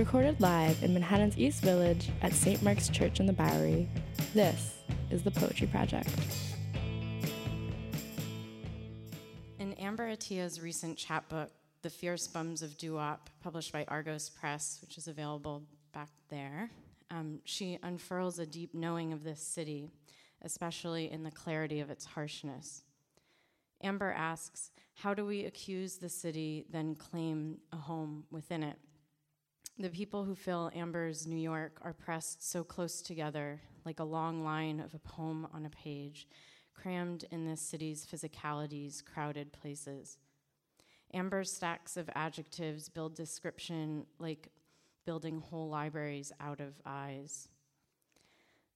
Recorded live in Manhattan's East Village at St. Mark's Church in the Bowery, this is the Poetry Project. In Amber Atiya's recent chapbook, The Fierce Bums of Doo-Wop, published by Argos Press, which is available back there, um, she unfurls a deep knowing of this city, especially in the clarity of its harshness. Amber asks, How do we accuse the city, then claim a home within it? The people who fill Amber's New York are pressed so close together, like a long line of a poem on a page, crammed in this city's physicalities, crowded places. Amber's stacks of adjectives build description like building whole libraries out of eyes.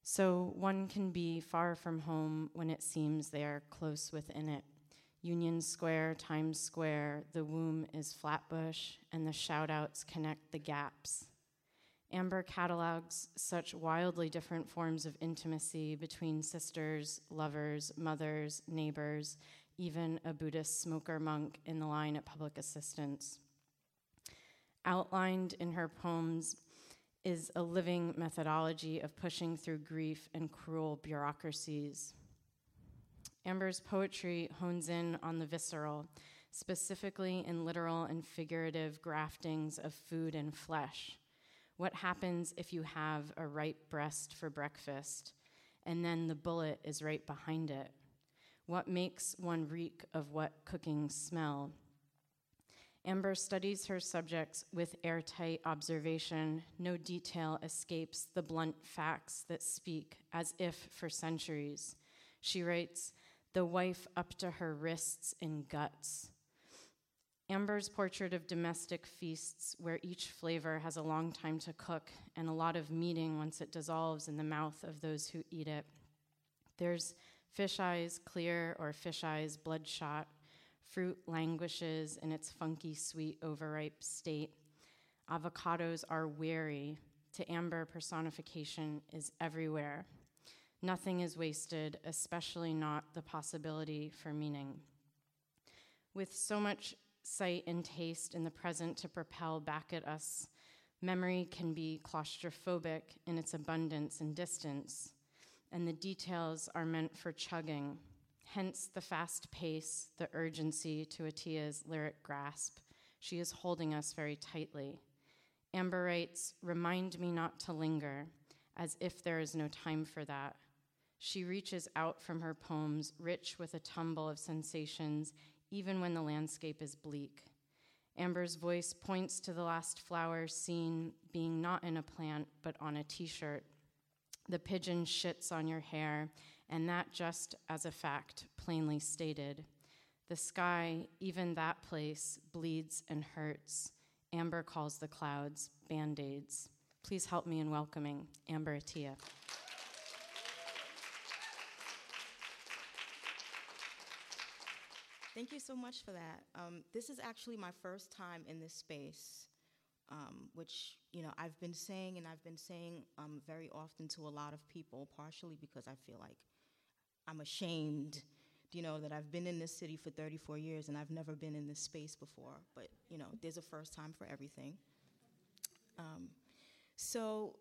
So one can be far from home when it seems they are close within it. Union Square, Times Square, the womb is Flatbush, and the shoutouts connect the gaps. Amber catalogs such wildly different forms of intimacy between sisters, lovers, mothers, neighbors, even a Buddhist smoker monk in the line at public assistance. Outlined in her poems is a living methodology of pushing through grief and cruel bureaucracies. Amber's poetry hones in on the visceral, specifically in literal and figurative graftings of food and flesh. What happens if you have a ripe breast for breakfast and then the bullet is right behind it? What makes one reek of what cooking smell? Amber studies her subjects with airtight observation. No detail escapes the blunt facts that speak as if for centuries. She writes, the wife up to her wrists in guts. Amber's portrait of domestic feasts, where each flavor has a long time to cook and a lot of meeting once it dissolves in the mouth of those who eat it. There's fish eyes clear or fish eyes bloodshot. Fruit languishes in its funky, sweet, overripe state. Avocados are weary. To Amber, personification is everywhere. Nothing is wasted, especially not the possibility for meaning. With so much sight and taste in the present to propel back at us, memory can be claustrophobic in its abundance and distance, and the details are meant for chugging, hence the fast pace, the urgency to Atiya's lyric grasp. She is holding us very tightly. Amber writes, Remind me not to linger, as if there is no time for that. She reaches out from her poems, rich with a tumble of sensations, even when the landscape is bleak. Amber's voice points to the last flower seen being not in a plant, but on a t shirt. The pigeon shits on your hair, and that just as a fact, plainly stated. The sky, even that place, bleeds and hurts. Amber calls the clouds band aids. Please help me in welcoming Amber Atiya. Thank you so much for that. Um, this is actually my first time in this space, um, which you know I've been saying and I've been saying um, very often to a lot of people, partially because I feel like I'm ashamed, you know, that I've been in this city for 34 years and I've never been in this space before. But you know, there's a first time for everything. Um, so,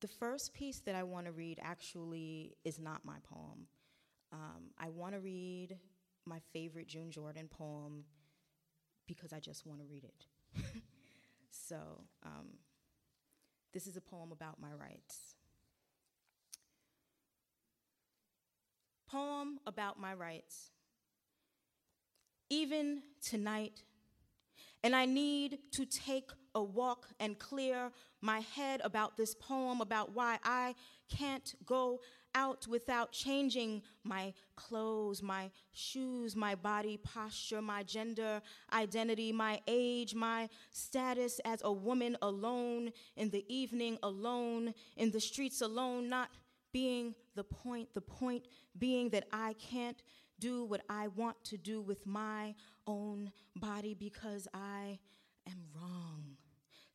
the first piece that I want to read actually is not my poem. Um, I want to read my favorite June Jordan poem because I just want to read it. so, um, this is a poem about my rights. Poem about my rights. Even tonight, and I need to take a walk and clear my head about this poem about why I can't go out without changing my clothes, my shoes, my body posture, my gender identity, my age, my status as a woman alone in the evening, alone in the streets, alone, not being the point, the point being that I can't do what I want to do with my own body because I am wrong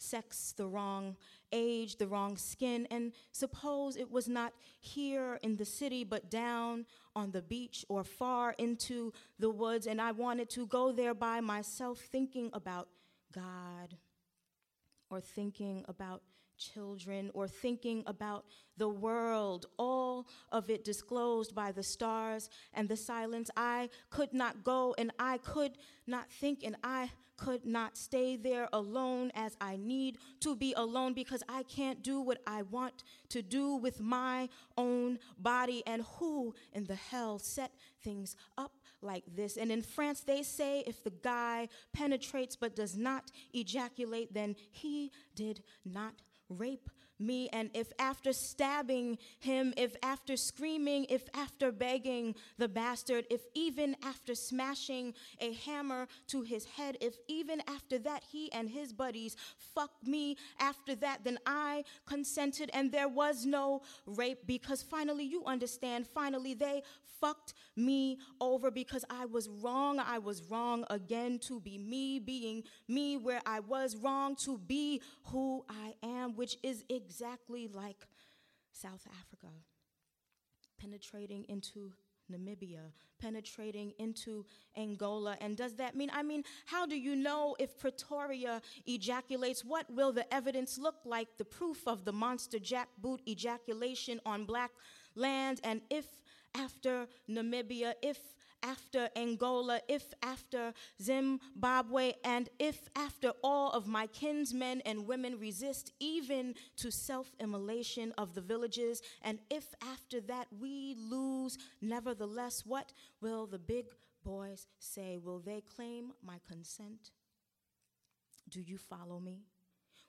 sex the wrong age, the wrong skin, and suppose it was not here in the city, but down on the beach or far into the woods, and I wanted to go there by myself thinking about God or thinking about children or thinking about the world, all of it disclosed by the stars and the silence. I could not go and I could not think and I could not stay there alone as I need to be alone because I can't do what I want to do with my own body. And who in the hell set things up like this? And in France, they say if the guy penetrates but does not ejaculate, then he did not rape me. And if after stabbing him, if after screaming, if after begging the bastard, if even after smashing a hammer to his head, if even after that he and his buddies fuck me after that, then I consented and there was no rape because finally you understand, finally they fucked me over because I was wrong. I was wrong again to be me, being me where I was wrong to be who I am, which is exactly like South Africa, penetrating into Namibia, penetrating into Angola. And does that mean, I mean, how do you know if Pretoria ejaculates? What will the evidence look like? The proof of the monster jackboot ejaculation on black land. And if after Namibia, if after Angola, if after Zimbabwe, and if after all of my kinsmen and women resist even to self immolation of the villages, and if after that we lose, nevertheless, what will the big boys say? Will they claim my consent? Do you follow me?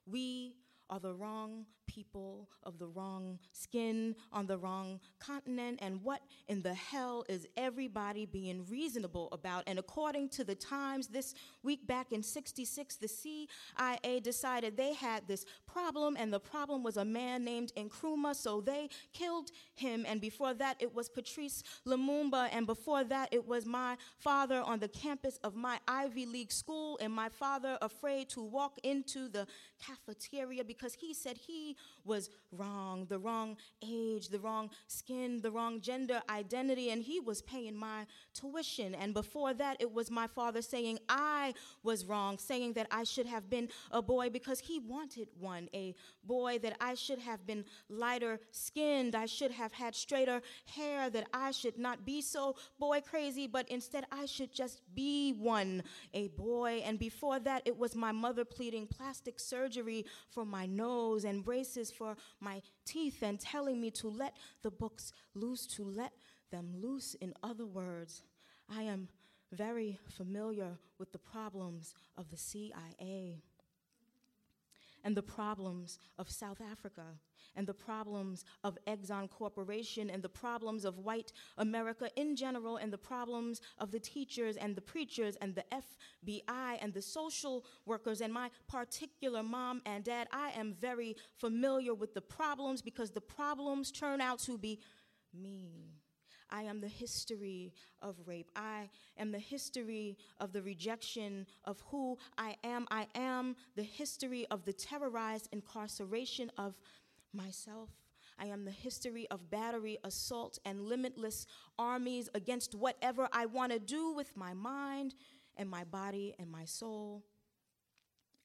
We are the wrong people of the wrong skin on the wrong continent. And what in the hell is everybody being reasonable about? And according to the Times this week back in 66, the CIA decided they had this problem, and the problem was a man named Nkrumah, so they killed him. And before that, it was Patrice Lumumba, and before that, it was my father on the campus of my Ivy League school, and my father afraid to walk into the cafeteria because he said he was wrong, the wrong age, the wrong skin, the wrong gender identity, and he was paying my tuition. And before that, it was my father saying I was wrong, saying that I should have been a boy because he wanted one, a boy that I should have been lighter skinned, I should have had straighter hair, that I should not be so boy crazy, but instead I should just be one, a boy. And before that, it was my mother pleading plastic surgery for my nose and braces for my teeth and telling me to let the books loose, to let them loose. In other words, I am very familiar with the problems of the CIA and the problems of South Africa and the problems of Exxon Corporation and the problems of white America in general and the problems of the teachers and the preachers and the FBI and the social workers and my particular mom and dad. I am very familiar with the problems because the problems turn out to be me. I am the history of rape. I am the history of the rejection of who I am. I am the history of the terrorized incarceration of myself. I am the history of battery, assault, and limitless armies against whatever I want to do with my mind and my body and my soul.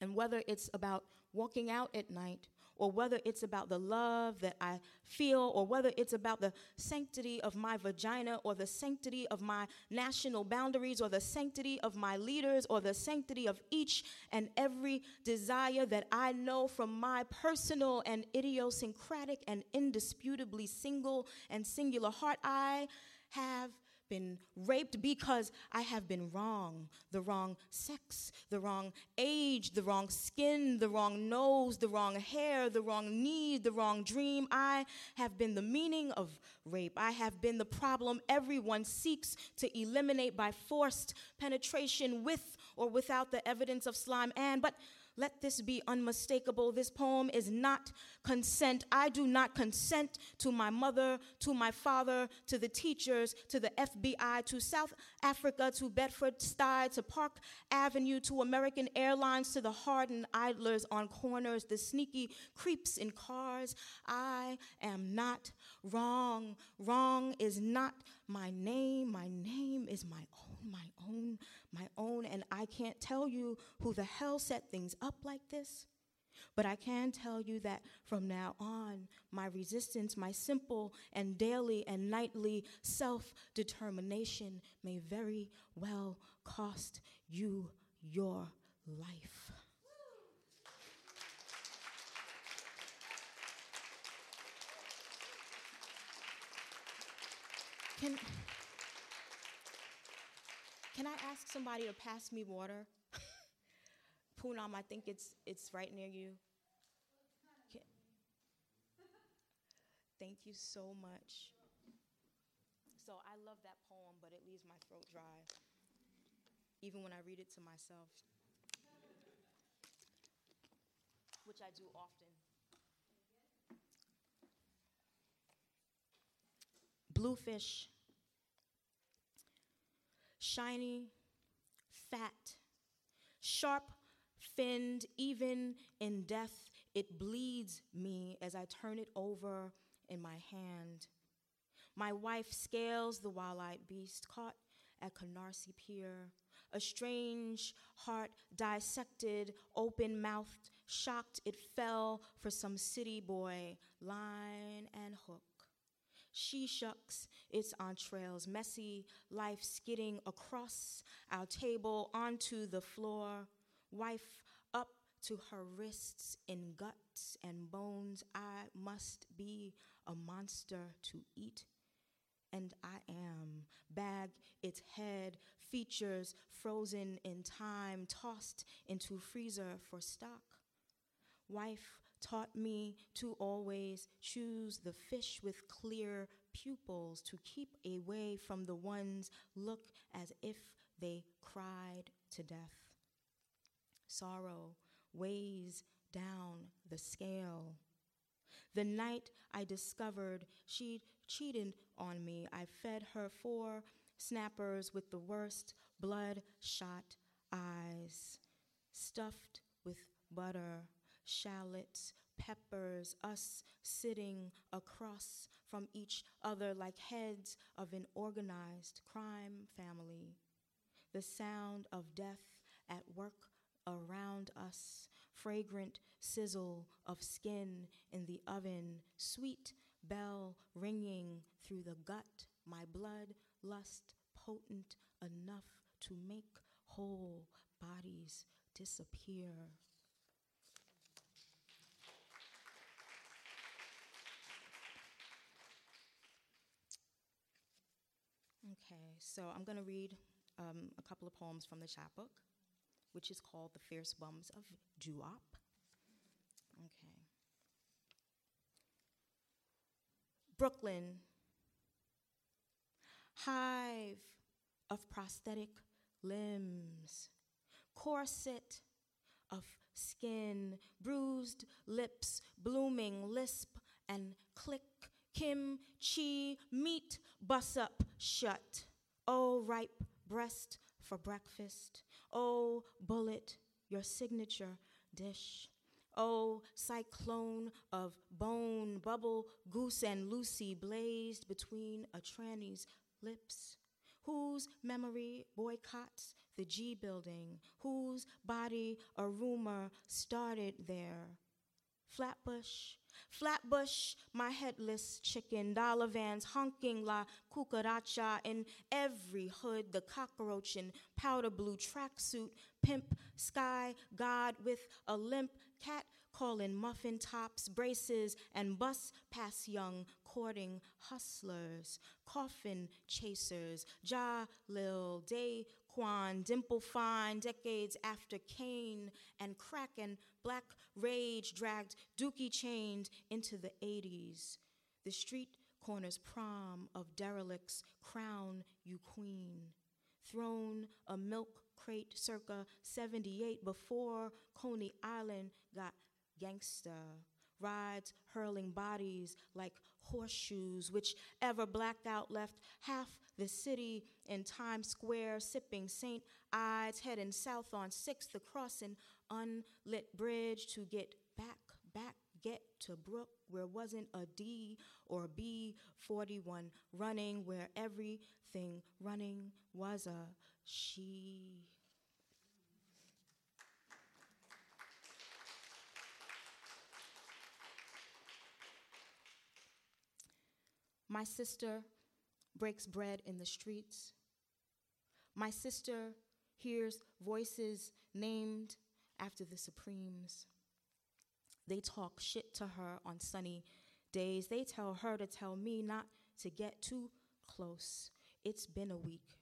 And whether it's about walking out at night or whether it's about the love that I feel, or whether it's about the sanctity of my vagina, or the sanctity of my national boundaries, or the sanctity of my leaders, or the sanctity of each and every desire that I know from my personal and idiosyncratic and indisputably single and singular heart, I have been raped because I have been wrong. The wrong sex, the wrong age, the wrong skin, the wrong nose, the wrong hair, the wrong need, the wrong dream. I have been the meaning of rape. I have been the problem everyone seeks to eliminate by forced penetration with or without the evidence of slime and but let this be unmistakable. This poem is not consent. I do not consent to my mother, to my father, to the teachers, to the FBI, to South Africa, to Bedford Stuy, to Park Avenue, to American Airlines, to the hardened idlers on corners, the sneaky creeps in cars. I am not wrong. Wrong is not my name. My name is my own, my own, my own. And I can't tell you who the hell set things up like this. But I can tell you that from now on, my resistance, my simple and daily and nightly self determination may very well cost you your life. Can, can I ask somebody to pass me water? Poonam, I think it's, it's right near you. Thank you so much. So I love that poem, but it leaves my throat dry, even when I read it to myself, which I do often. Bluefish, shiny, fat, sharp finned, even in death, it bleeds me as I turn it over in my hand. My wife scales the wild eyed beast caught at Canarsie Pier. A strange heart dissected, open mouthed, shocked it fell for some city boy, line and hook. She shucks its entrails, messy life skidding across our table onto the floor. Wife up to her wrists in guts and bones. I must be a monster to eat. And I am. Bag its head, features frozen in time, tossed into freezer for stock. Wife taught me to always choose the fish with clear pupils to keep away from the ones look as if they cried to death. Sorrow weighs down the scale. The night I discovered she'd cheated on me, I fed her four snappers with the worst bloodshot eyes, stuffed with butter, shallots, peppers, us sitting across from each other like heads of an organized crime family. The sound of death at work around us, fragrant sizzle of skin in the oven, sweet bell ringing through the gut, my blood lust potent enough to make whole bodies disappear. Okay, so I'm going to read um, a couple of poems from the chapbook, which is called The Fierce Bums of Doo-Wop. Okay. Brooklyn, hive of prosthetic limbs, corset of skin, bruised lips, blooming lisp and click, Kim chi meat bus up shut. Oh, ripe breast for breakfast. Oh, bullet, your signature dish. Oh, cyclone of bone, bubble, goose, and Lucy blazed between a tranny's lips. Whose memory boycotts the G building? Whose body a rumor started there? Flatbush, Flatbush, my headless chicken, dollar vans honking la cucaracha in every hood, the cockroach in powder blue tracksuit, pimp, sky, god with a limp, cat calling muffin tops, braces, and bus pass young courting hustlers, coffin chasers, Ja Lil, Day Quan, Dimple Fine, decades after Kane and Kraken, black rage dragged Dookie chained into the 80s. The street corner's prom of derelicts crown you queen. Thrown a milk crate circa 78 before Coney Island got gangsta. Rides hurling bodies like horseshoes, which ever blacked out left half the city in Times Square, sipping St. Ides, heading south on 6th across an unlit bridge to get back, back, get to Brook, where wasn't a D or B 41 running, where everything running was a she. My sister breaks bread in the streets. My sister hears voices named after the Supremes. They talk shit to her on sunny days. They tell her to tell me not to get too close. It's been a week.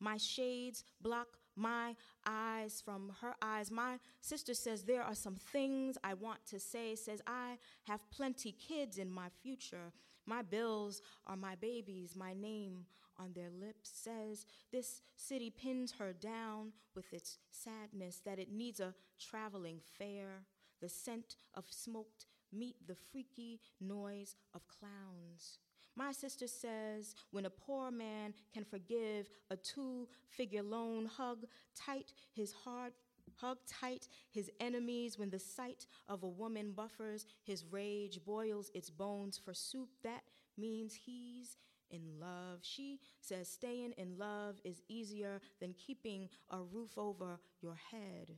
My shades block my eyes from her eyes. My sister says there are some things I want to say, says I have plenty kids in my future. My bills are my babies, my name on their lips says this city pins her down with its sadness, that it needs a traveling fair the scent of smoked meat, the freaky noise of clowns. My sister says when a poor man can forgive a two figure loan, hug tight his heart. Hug tight his enemies when the sight of a woman buffers his rage, boils its bones for soup. That means he's in love. She says staying in love is easier than keeping a roof over your head.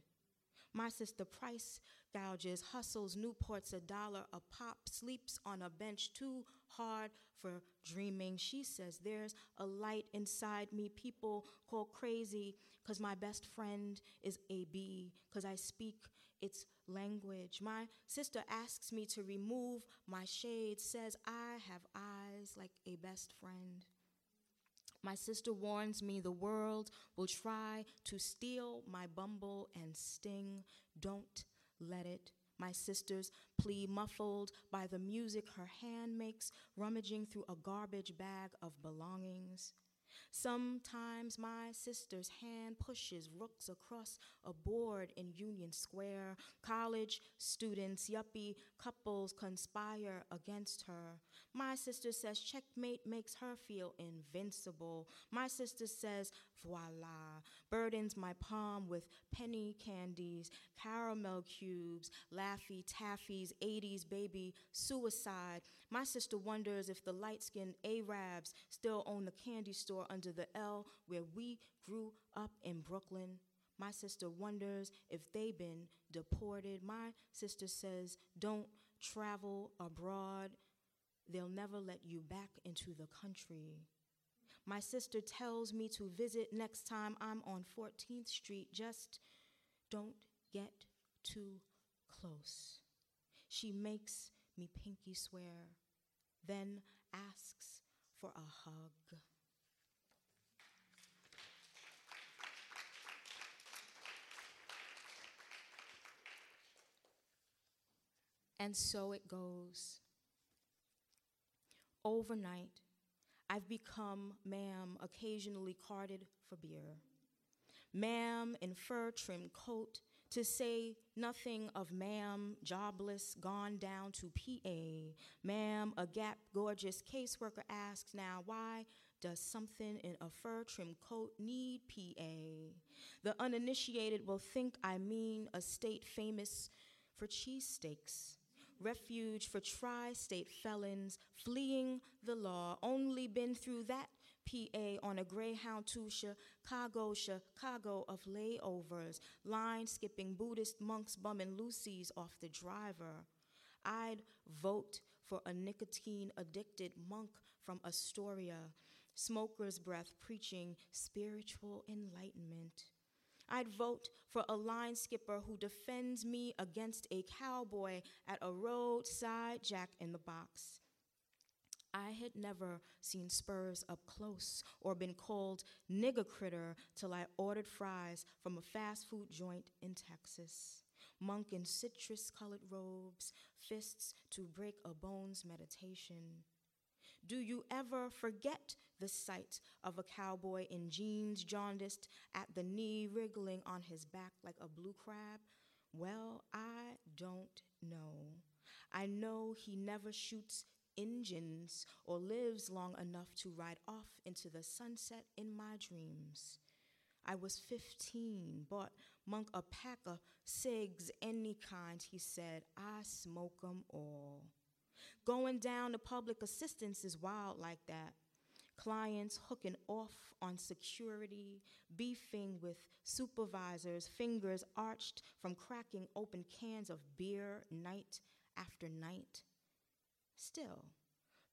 My sister Price gouges, hustles Newports a dollar a pop, sleeps on a bench too hard for dreaming. She says there's a light inside me people call crazy because my best friend is AB, because I speak its language. My sister asks me to remove my shade, says I have eyes like a best friend. My sister warns me the world will try to steal my bumble and sting. Don't let it. My sister's plea muffled by the music her hand makes, rummaging through a garbage bag of belongings. Sometimes my sister's hand pushes rooks across a board in Union Square. College students, yuppie couples conspire against her. My sister says checkmate makes her feel invincible. My sister says voila, burdens my palm with penny candies, caramel cubes, laffy taffies, 80s baby, suicide. My sister wonders if the light skinned Arabs still own the candy store under the L where we grew up in Brooklyn. My sister wonders if they've been deported. My sister says, don't travel abroad. They'll never let you back into the country. My sister tells me to visit next time I'm on 14th Street. Just don't get too close. She makes me pinky swear, then asks for a hug. And so it goes. Overnight, I've become ma'am, occasionally carded for beer. Ma'am in fur trimmed coat, to say nothing of ma'am, jobless, gone down to PA. Ma'am, a gap gorgeous caseworker asks now, why does something in a fur trimmed coat need PA? The uninitiated will think I mean a state famous for cheesesteaks refuge for tri state felons fleeing the law. Only been through that PA on a Greyhound to Chicago, Chicago of layovers, line skipping Buddhist monks bumming Lucy's off the driver. I'd vote for a nicotine addicted monk from Astoria, smoker's breath preaching spiritual enlightenment. I'd vote for a line skipper who defends me against a cowboy at a roadside jack in the box. I had never seen spurs up close or been called nigger critter till I ordered fries from a fast food joint in Texas. Monk in citrus colored robes, fists to break a bones meditation. Do you ever forget the sight of a cowboy in jeans, jaundiced at the knee, wriggling on his back like a blue crab? Well, I don't know. I know he never shoots engines or lives long enough to ride off into the sunset in my dreams. I was 15, bought Monk a pack of cigs, any kind, he said. I smoke 'em all. Going down to public assistance is wild like that. Clients hooking off on security, beefing with supervisors, fingers arched from cracking open cans of beer night after night. Still,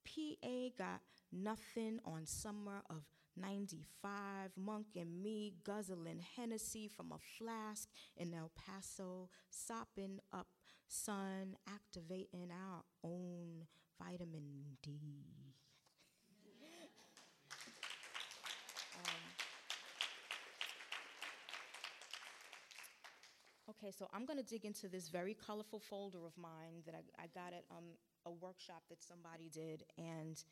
PA got nothing on summer of 95. Monk and me guzzling Hennessy from a flask in El Paso, sopping up sun, activating our own vitamin D. Okay, so I'm going to dig into this very colorful folder of mine that I, I got at um, a workshop that somebody did, and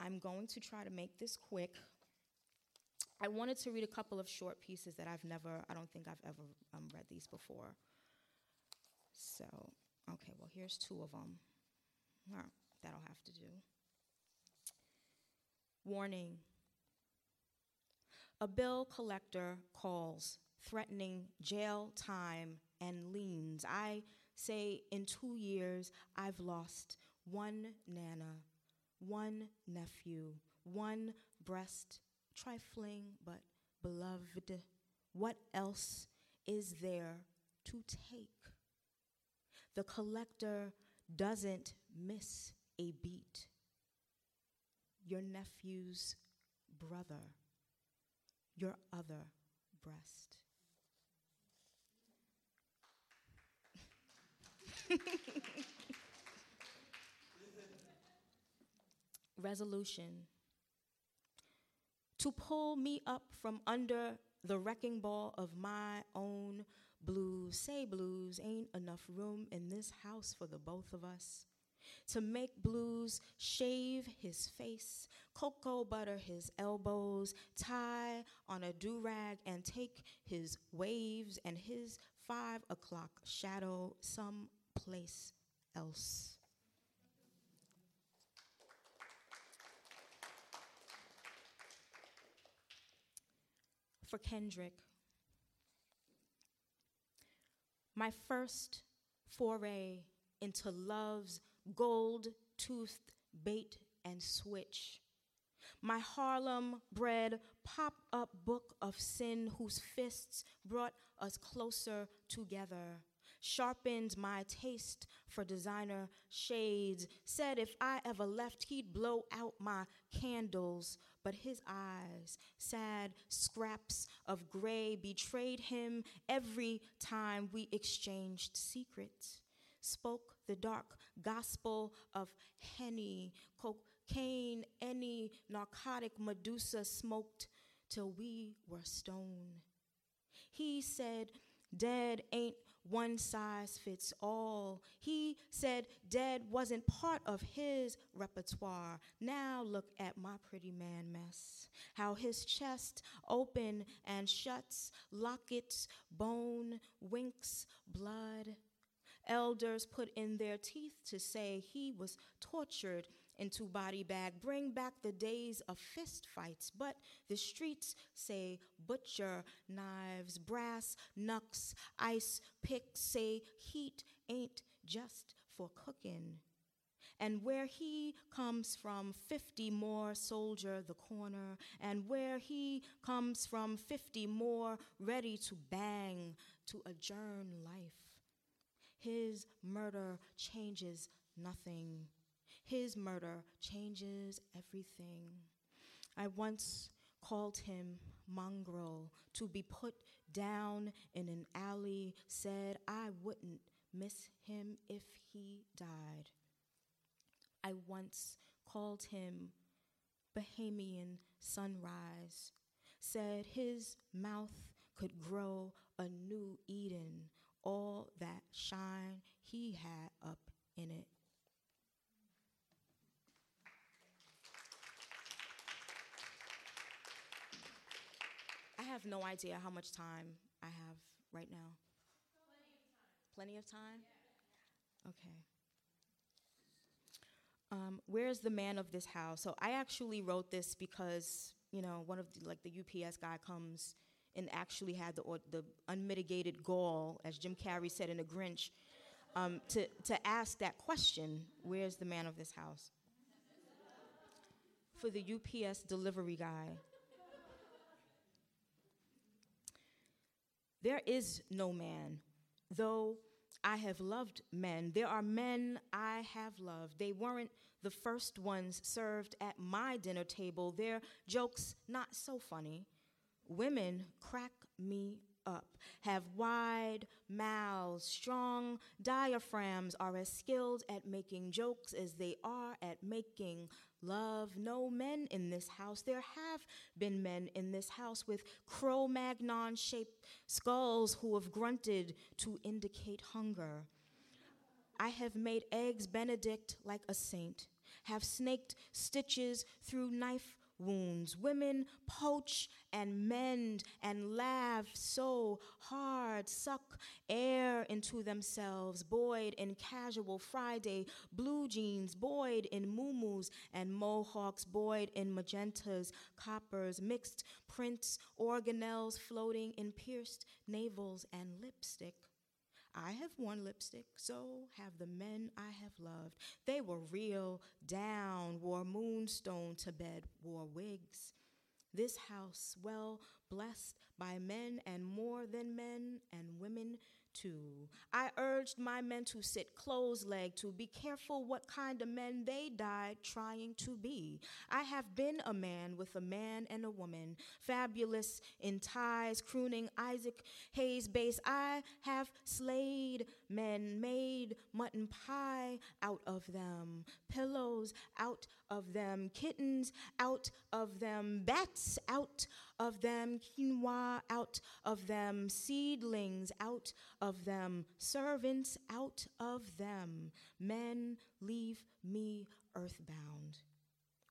I'm going to try to make this quick. I wanted to read a couple of short pieces that I've never, I don't think I've ever um, read these before. So, okay, well, here's two of them. That'll have to do. Warning A bill collector calls threatening jail time and liens. I say in two years, I've lost one Nana, one nephew, one breast, trifling but beloved. What else is there to take? The collector doesn't miss a beat. Your nephew's brother, your other breast. Resolution to pull me up from under the wrecking ball of my own blues. Say blues, ain't enough room in this house for the both of us. To make blues shave his face, cocoa butter his elbows, tie on a do rag, and take his waves and his five o'clock shadow some place else. For Kendrick, my first foray into love's gold toothed bait and switch. My Harlem bred pop up book of sin whose fists brought us closer together sharpened my taste for designer shades, said if I ever left, he'd blow out my candles. But his eyes, sad scraps of gray, betrayed him every time we exchanged secrets. Spoke the dark gospel of Henny, cocaine, any narcotic Medusa smoked till we were stone. He said, Dead ain't one size fits all. He said dead wasn't part of his repertoire. Now look at my pretty man mess. How his chest open and shuts, lockets, bone, winks, blood. Elders put in their teeth to say he was tortured into body bag. Bring back the days of fist fights. But the streets say butcher, knives, brass knucks, ice picks. Say heat ain't just for cooking. And where he comes from, 50 more soldier the corner. And where he comes from, 50 more ready to bang to adjourn life. His murder changes nothing. His murder changes everything. I once called him mongrel to be put down in an alley, said I wouldn't miss him if he died. I once called him Bahamian sunrise, said his mouth could grow a new Eden, all that shine he had up in it. Have no idea how much time I have right now. Plenty of time. Plenty of time? Okay. Um, where's the man of this house? So I actually wrote this because you know one of the, like the UPS guy comes and actually had the the unmitigated gall, as Jim Carrey said in The Grinch, um, to to ask that question: Where's the man of this house? For the UPS delivery guy. There is no man, though I have loved men. There are men I have loved. They weren't the first ones served at my dinner table. Their jokes not so funny. Women crack me up, have wide mouths, strong diaphragms, are as skilled at making jokes as they are at making love. No men in this house. There have been men in this house with Cro Magnon shaped skulls who have grunted to indicate hunger. I have made eggs Benedict like a saint, have snaked stitches through knife wounds. Women poach and mend and laugh so hard, suck air into themselves, buoyed in casual Friday blue jeans, buoyed in muumuus and mohawks, buoyed in magentas, coppers, mixed prints, organelles floating in pierced navels and lipstick. I have worn lipstick, so have the men I have loved. They were real, down, wore moonstone to bed, wore wigs. This house, well blessed by men and more than men and women too. I urged my men to sit close legged, to be careful what kind of men they died trying to be. I have been a man with a man and a woman, fabulous in ties, crooning Isaac Hayes bass. I have slayed men, made mutton pie out of them, pillows out of them, kittens out of them, bats out of them, quinoa out of them, seedlings out of them, servants out of them. Men leave me earthbound.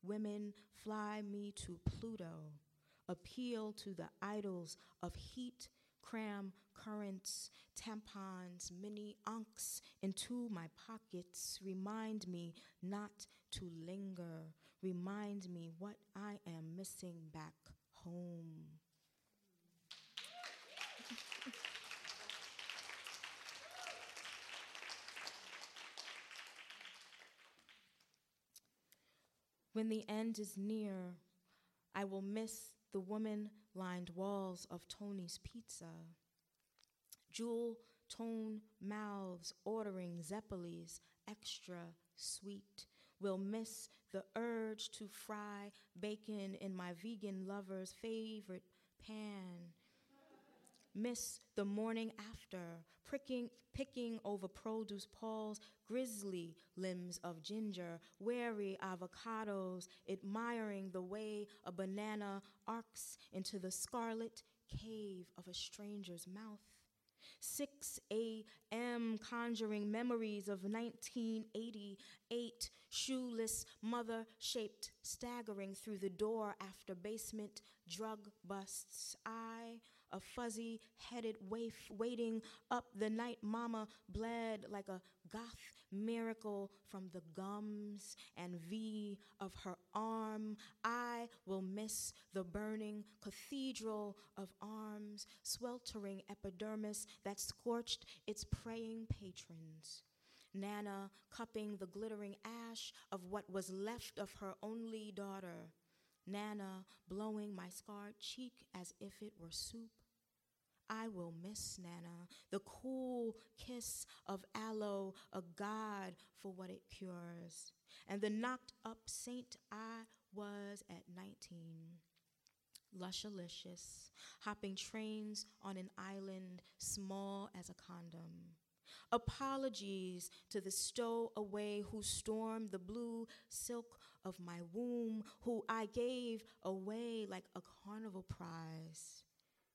Women fly me to Pluto, appeal to the idols of heat, cram currents, tampons, mini unks into my pockets. Remind me not to linger. Remind me what I am missing back home. when the end is near, I will miss the woman lined walls of Tony's Pizza, jewel tone mouths ordering Zeppelis extra sweet will miss the urge to fry bacon in my vegan lover's favorite pan. Miss the morning after, pricking, picking over produce Paul's grisly limbs of ginger, wary avocados, admiring the way a banana arcs into the scarlet cave of a stranger's mouth. 6 a.m., conjuring memories of 1988, shoeless, mother shaped, staggering through the door after basement drug busts. I, a fuzzy headed waif, waiting up the night mama bled like a goth miracle from the gums and V of her arm. I will miss the burning cathedral of arms, sweltering epidermis that scorched its praying patrons. Nana cupping the glittering ash of what was left of her only daughter. Nana blowing my scarred cheek as if it were soup. I will miss Nana, the cool kiss of aloe, a god for what it cures, and the knocked up saint I was at 19. Lushalicious, hopping trains on an island small as a condom. Apologies to the stowaway who stormed the blue silk of my womb, who I gave away like a carnival prize.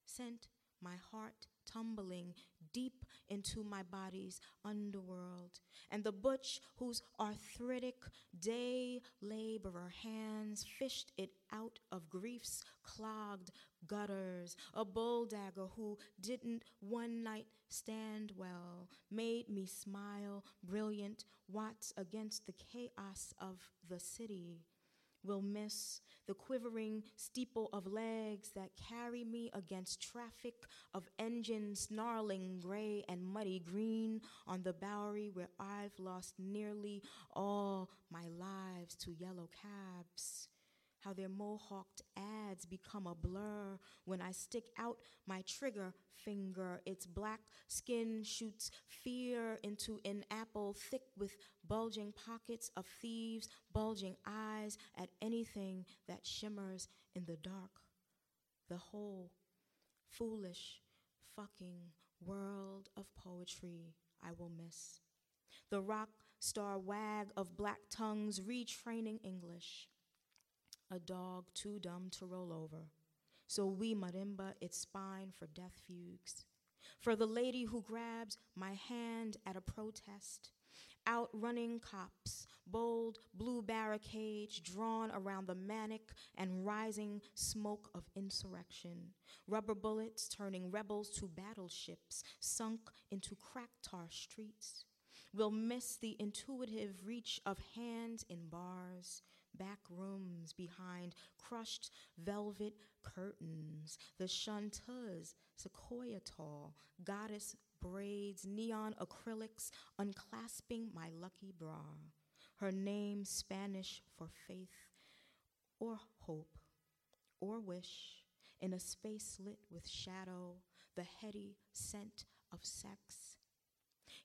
Sent my heart tumbling deep into my body's underworld, and the butch whose arthritic day laborer hands fished it out of grief's clogged gutters, a bull dagger who didn't one night stand well, made me smile, brilliant, watts against the chaos of the city will miss the quivering steeple of legs that carry me against traffic of engines snarling gray and muddy green on the Bowery where I've lost nearly all my lives to yellow cabs. How their mohawked ads become a blur when I stick out my trigger finger. Its black skin shoots fear into an apple thick with bulging pockets of thieves, bulging eyes at anything that shimmers in the dark. The whole foolish fucking world of poetry I will miss. The rock star wag of black tongues retraining English a dog too dumb to roll over. So we marimba its spine for death fugues. For the lady who grabs my hand at a protest, outrunning cops, bold blue barricades drawn around the manic and rising smoke of insurrection, rubber bullets turning rebels to battleships sunk into cracked tar streets. We'll miss the intuitive reach of hands in bars, back rooms behind crushed velvet curtains, the shantas, sequoia tall, goddess braids, neon acrylics unclasping my lucky bra. Her name Spanish for faith or hope or wish in a space lit with shadow, the heady scent of sex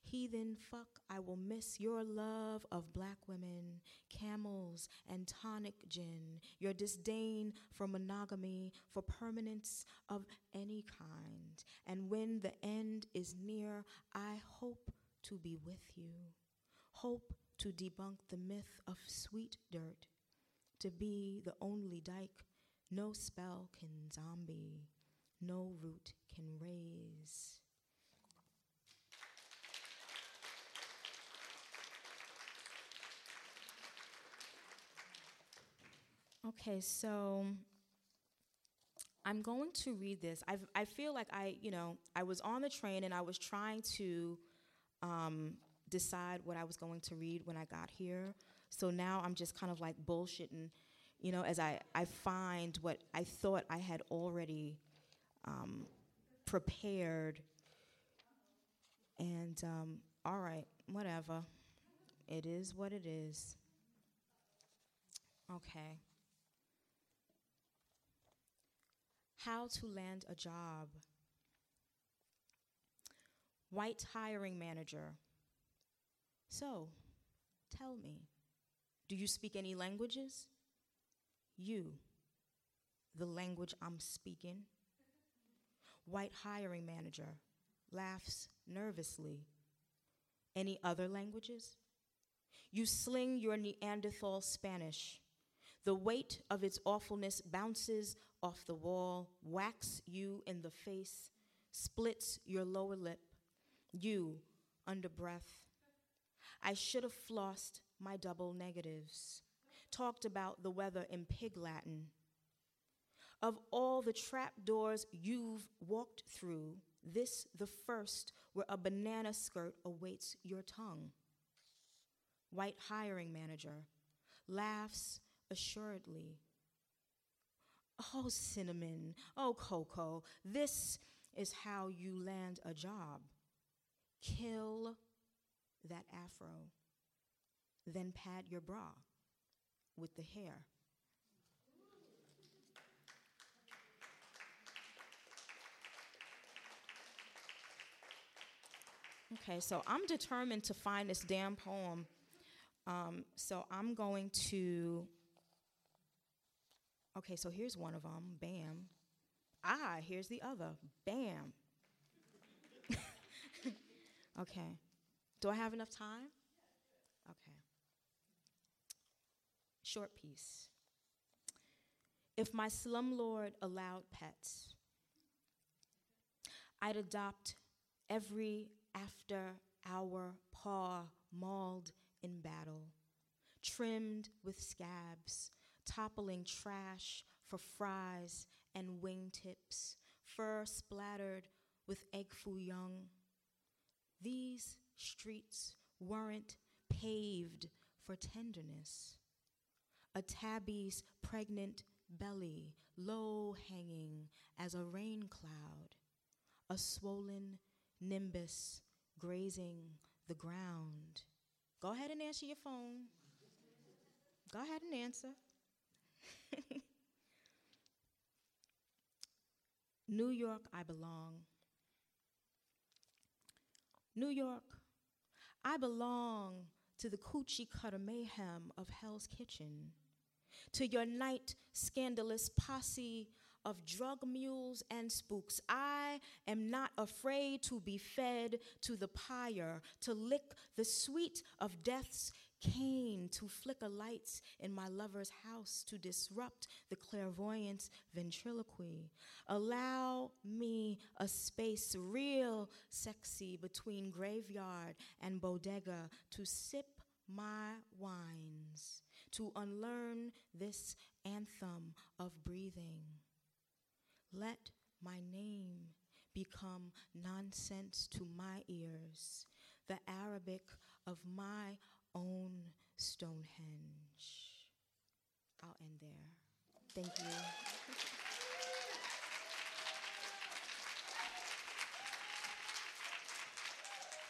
Heathen fuck, I will miss your love of black women, camels, and tonic gin, your disdain for monogamy, for permanence of any kind. And when the end is near, I hope to be with you. Hope to debunk the myth of sweet dirt, to be the only dike no spell can zombie, no root can raise. Okay, so I'm going to read this. I've, I feel like I, you know, I was on the train and I was trying to um, decide what I was going to read when I got here. So now I'm just kind of like bullshitting, you know, as I, I find what I thought I had already um, prepared. And um, all right, whatever. It is what it is. Okay. How to land a job. White hiring manager. So, tell me, do you speak any languages? You, the language I'm speaking. White hiring manager laughs nervously. Any other languages? You sling your Neanderthal Spanish. The weight of its awfulness bounces off the wall, whacks you in the face, splits your lower lip. You, under breath. I should have flossed my double negatives, talked about the weather in pig Latin. Of all the trap doors you've walked through, this the first where a banana skirt awaits your tongue. White hiring manager laughs assuredly Oh, cinnamon. Oh, cocoa. This is how you land a job. Kill that afro, then pad your bra with the hair. Okay, so I'm determined to find this damn poem. Um, so I'm going to Okay, so here's one of them. Bam. Ah, here's the other. Bam. okay. Do I have enough time? Okay. Short piece. If my slumlord allowed pets, I'd adopt every after hour paw mauled in battle, trimmed with scabs toppling trash for fries and wingtips, fur splattered with egg foo young. These streets weren't paved for tenderness. A tabby's pregnant belly, low hanging as a rain cloud, a swollen nimbus grazing the ground. Go ahead and answer your phone. Go ahead and answer. New York, I belong. New York, I belong to the coochie cutter mayhem of Hell's Kitchen, to your night scandalous posse of drug mules and spooks. I am not afraid to be fed to the pyre, to lick the sweet of death's cane, to flicker lights in my lover's house, to disrupt the clairvoyant's ventriloquy. Allow me a space real sexy between graveyard and bodega to sip my wines, to unlearn this anthem of breathing. Let my name become nonsense to my ears, the Arabic of my own Stonehenge. I'll end there. Thank you.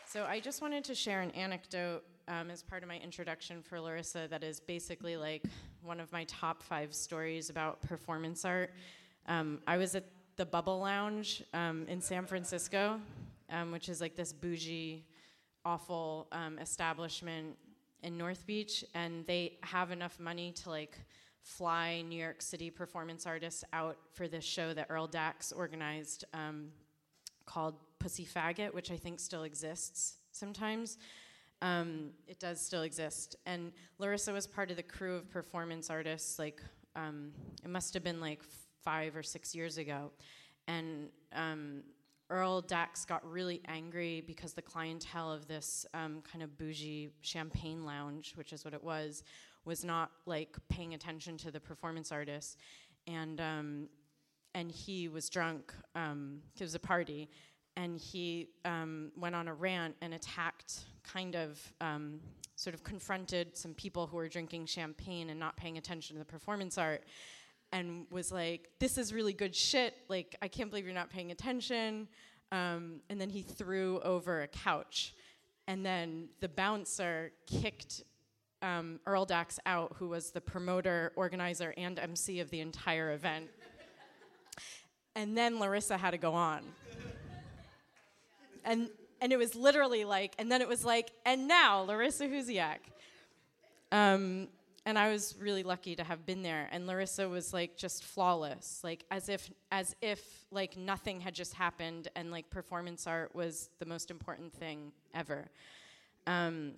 So I just wanted to share an anecdote um, as part of my introduction for Laryssa that is basically like one of my top five stories about performance art. Um, I was at the Bubble Lounge um, in San Francisco, um, which is like this bougie, awful um, establishment in North Beach, and they have enough money to like fly New York City performance artists out for this show that Earl Dax organized um, called Pussy Faggot, which I think still exists sometimes. Um, it does still exist. And Laryssa was part of the crew of performance artists, like, um, it must have been like five or six years ago. And um, Earl Dax got really angry because the clientele of this um, kind of bougie champagne lounge, which is what it was, was not like paying attention to the performance artists, and um, and he was drunk. Um, it was a party, and he um, went on a rant and attacked, kind of, um, sort of confronted some people who were drinking champagne and not paying attention to the performance art and was like, "This is really good shit. Like, I can't believe you're not paying attention." Um, and then he threw over a couch, and then the bouncer kicked um, Earl Dax out, who was the promoter, organizer, and MC of the entire event. and then Laryssa had to go on. and and it was literally like, and then it was like, and now Laryssa Husiak. Um, and I was really lucky to have been there. And Laryssa was like just flawless, like as if as if like nothing had just happened, and like performance art was the most important thing ever. Um,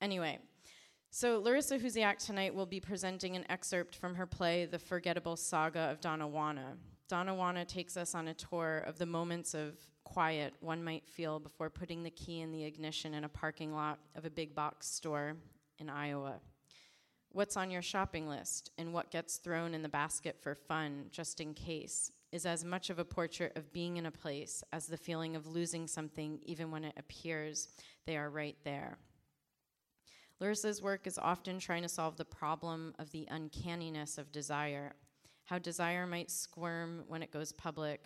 anyway, so Laryssa Husiak tonight will be presenting an excerpt from her play, The Forgettable Saga of. Donna Wanna takes us on a tour of the moments of quiet one might feel before putting the key in the ignition in a parking lot of a big box store in Iowa. What's on your shopping list and what gets thrown in the basket for fun, just in case, is as much of a portrait of being in a place as the feeling of losing something, even when it appears they are right there. Laryssa's work is often trying to solve the problem of the uncanniness of desire, how desire might squirm when it goes public,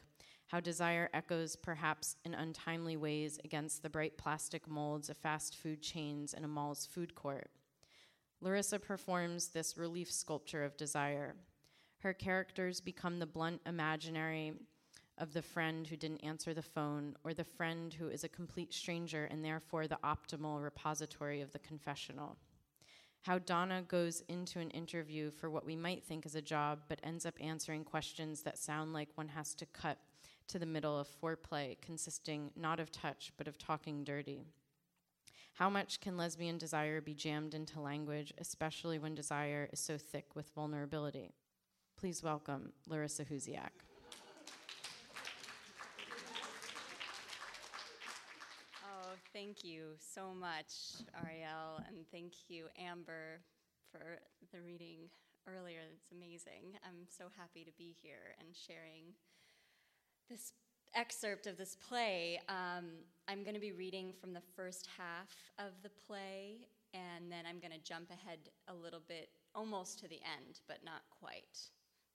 how desire echoes perhaps in untimely ways against the bright plastic molds of fast food chains in a mall's food court Laryssa performs this relief sculpture of desire. Her characters become the blunt imaginary of the friend who didn't answer the phone, or the friend who is a complete stranger and therefore the optimal repository of the confessional. How Donna goes into an interview for what we might think is a job, but ends up answering questions that sound like one has to cut to the middle of foreplay, consisting not of touch, but of talking dirty. How much can lesbian desire be jammed into language, especially when desire is so thick with vulnerability? Please welcome Laryssa Husiak. Oh, thank you so much, Ariel, and thank you, Amber, for the reading earlier. It's amazing. I'm so happy to be here and sharing this excerpt of this play, um, I'm going to be reading from the first half of the play, and then I'm going to jump ahead a little bit, almost to the end, but not quite.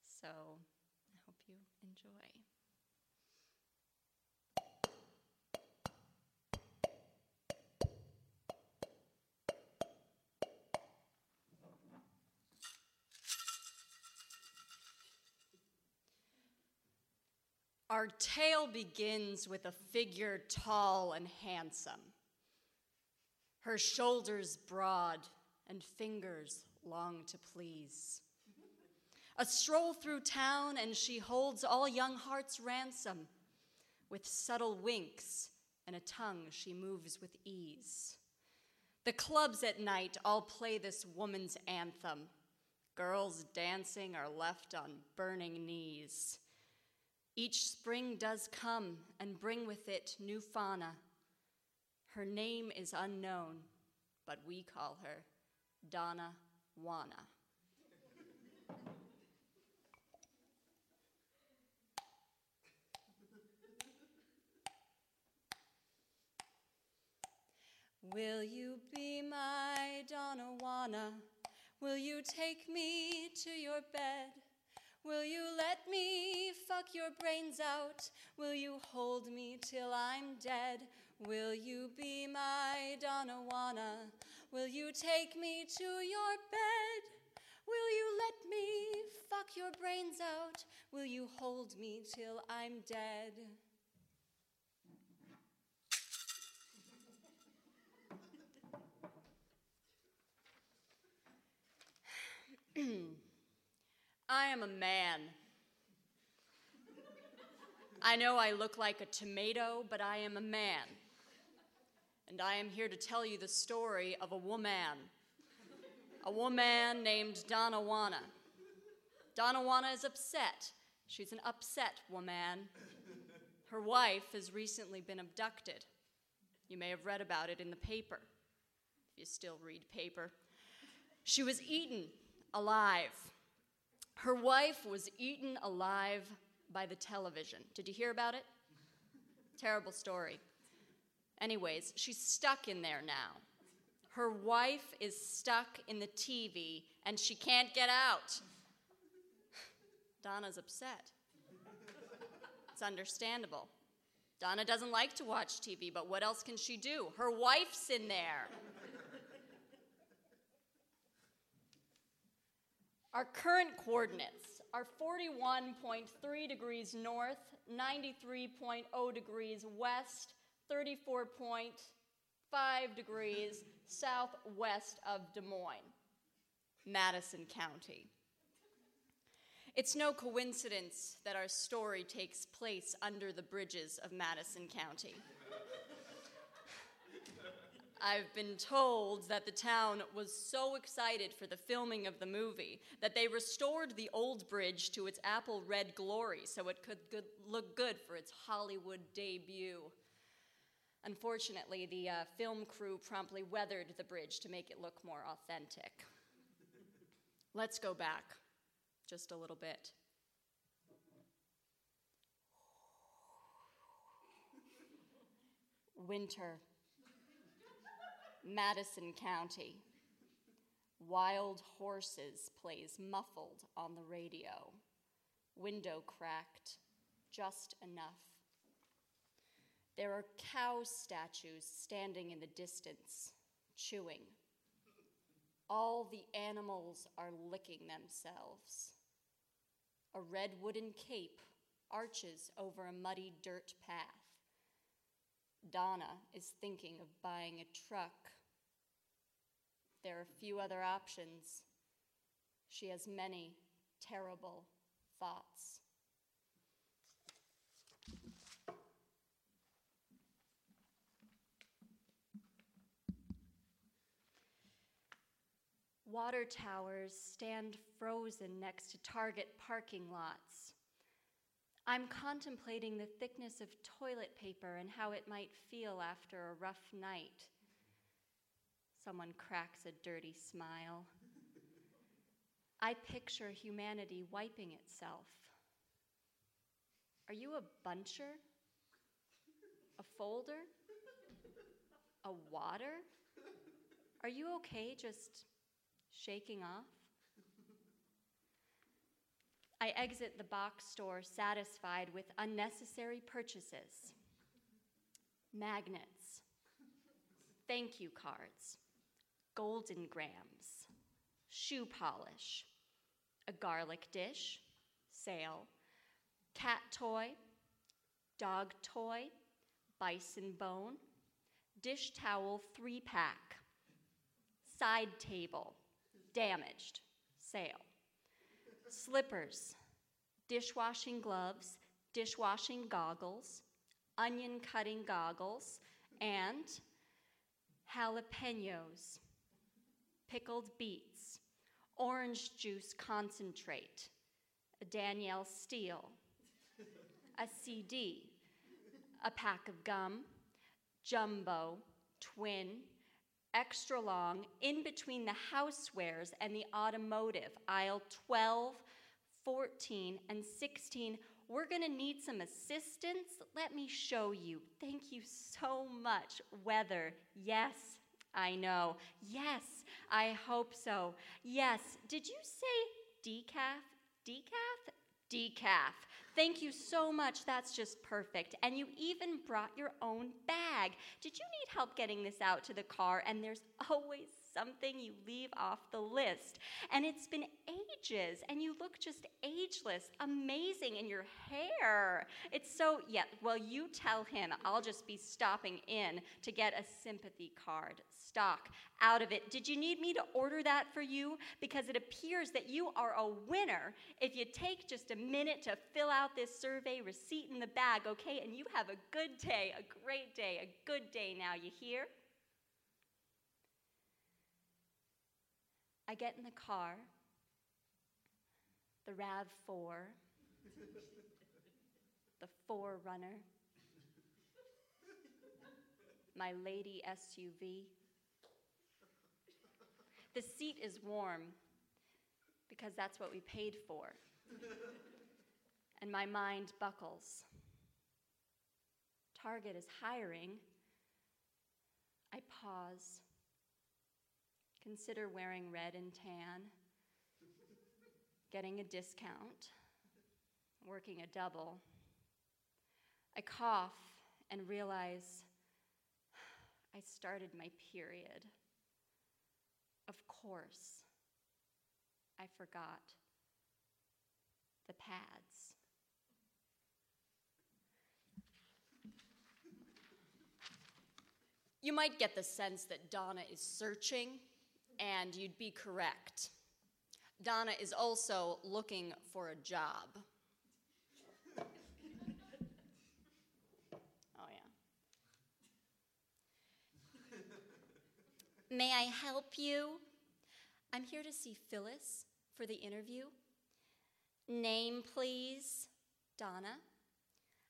So I hope you enjoy. Our tale begins with a figure tall and handsome, her shoulders broad and fingers long to please. A stroll through town, and she holds all young hearts ransom. With subtle winks and a tongue, she moves with ease. The clubs at night all play this woman's anthem. Girls dancing are left on burning knees. Each spring does come and bring with it new fauna. Her name is unknown, but we call her Donna Juana. Will you be my Donna Juana? Will you take me to your bed? Will you let me fuck your brains out? Will you hold me till I'm dead? Will you be my Donna Juana? Will you take me to your bed? Will you let me fuck your brains out? Will you hold me till I'm dead? I am a man. I know I look like a tomato, but I am a man. And I am here to tell you the story of a woman. A woman named. Donna Juana is upset. She's an upset woman. Her wife has recently been abducted. You may have read about it in the paper, if you still read paper. She was eaten alive. Her wife was eaten alive by the television. Did you hear about it? Terrible story. Anyways, she's stuck in there now. Her wife is stuck in the TV and she can't get out. Donna's upset. It's understandable. Donna doesn't like to watch TV, but what else can she do? Her wife's in there. Our current coordinates are 41.3 degrees north, 93.0 degrees west, 34.5 degrees southwest of Des Moines, Madison County. It's no coincidence that our story takes place under the bridges of Madison County. I've been told that the town was so excited for the filming of the movie that they restored the old bridge to its apple red glory so it could good, look good for its Hollywood debut. Unfortunately, the uh, film crew promptly weathered the bridge to make it look more authentic. Let's go back just a little bit. Winter. Madison County. Wild Horses plays muffled on the radio. Window cracked, just enough. There are cow statues standing in the distance, chewing. All the animals are licking themselves. A red wooden cape arches over a muddy dirt path. Donna is thinking of buying a truck there are few other options. She has many terrible thoughts. Water towers stand frozen next to Target parking lots. I'm contemplating the thickness of toilet paper and how it might feel after a rough night. Someone cracks a dirty smile. I picture humanity wiping itself. Are you a buncher? A folder? A water? Are you okay just shaking off? I exit the box store satisfied with unnecessary purchases. Magnets, thank you cards, Golden Grahams, shoe polish, a garlic dish, sale, cat toy, dog toy, bison bone, dish towel three pack, side table, damaged, sale, slippers, dishwashing gloves, dishwashing goggles, onion cutting goggles, and jalapenos, pickled beets, orange juice concentrate, a Danielle Steel, a CD, a pack of gum, jumbo, twin, extra long, in between the housewares and the automotive, aisle 12, 14, and 16. We're gonna need some assistance. Let me show you. Thank you so much. Weather, yes, I know. Yes, I hope so. Yes, did you say decaf? Decaf? Decaf. Thank you so much. That's just perfect. And you even brought your own bag. Did you need help getting this out to the car? And there's always something you leave off the list. And it's been ages, and you look just ageless, amazing in your hair. It's so, yeah, well, you tell him I'll just be stopping in to get a sympathy card. Stock out of it. Did you need me to order that for you? Because it appears that you are a winner if you take just a minute to fill out this survey receipt in the bag, okay? And you have a good day, a great day, a good day now, you hear? I get in the car, the RAV4, the 4Runner, my lady SUV. The seat is warm because that's what we paid for. and my mind buckles. Target is hiring. I pause. Consider wearing red and tan, getting a discount, working a double. I cough and realize I started my period. Of course, I forgot the pads. You might get the sense that Donna is searching and you'd be correct. Donna is also looking for a job. oh, yeah. May I help you? I'm here to see Phyllis for the interview. Name, please. Donna.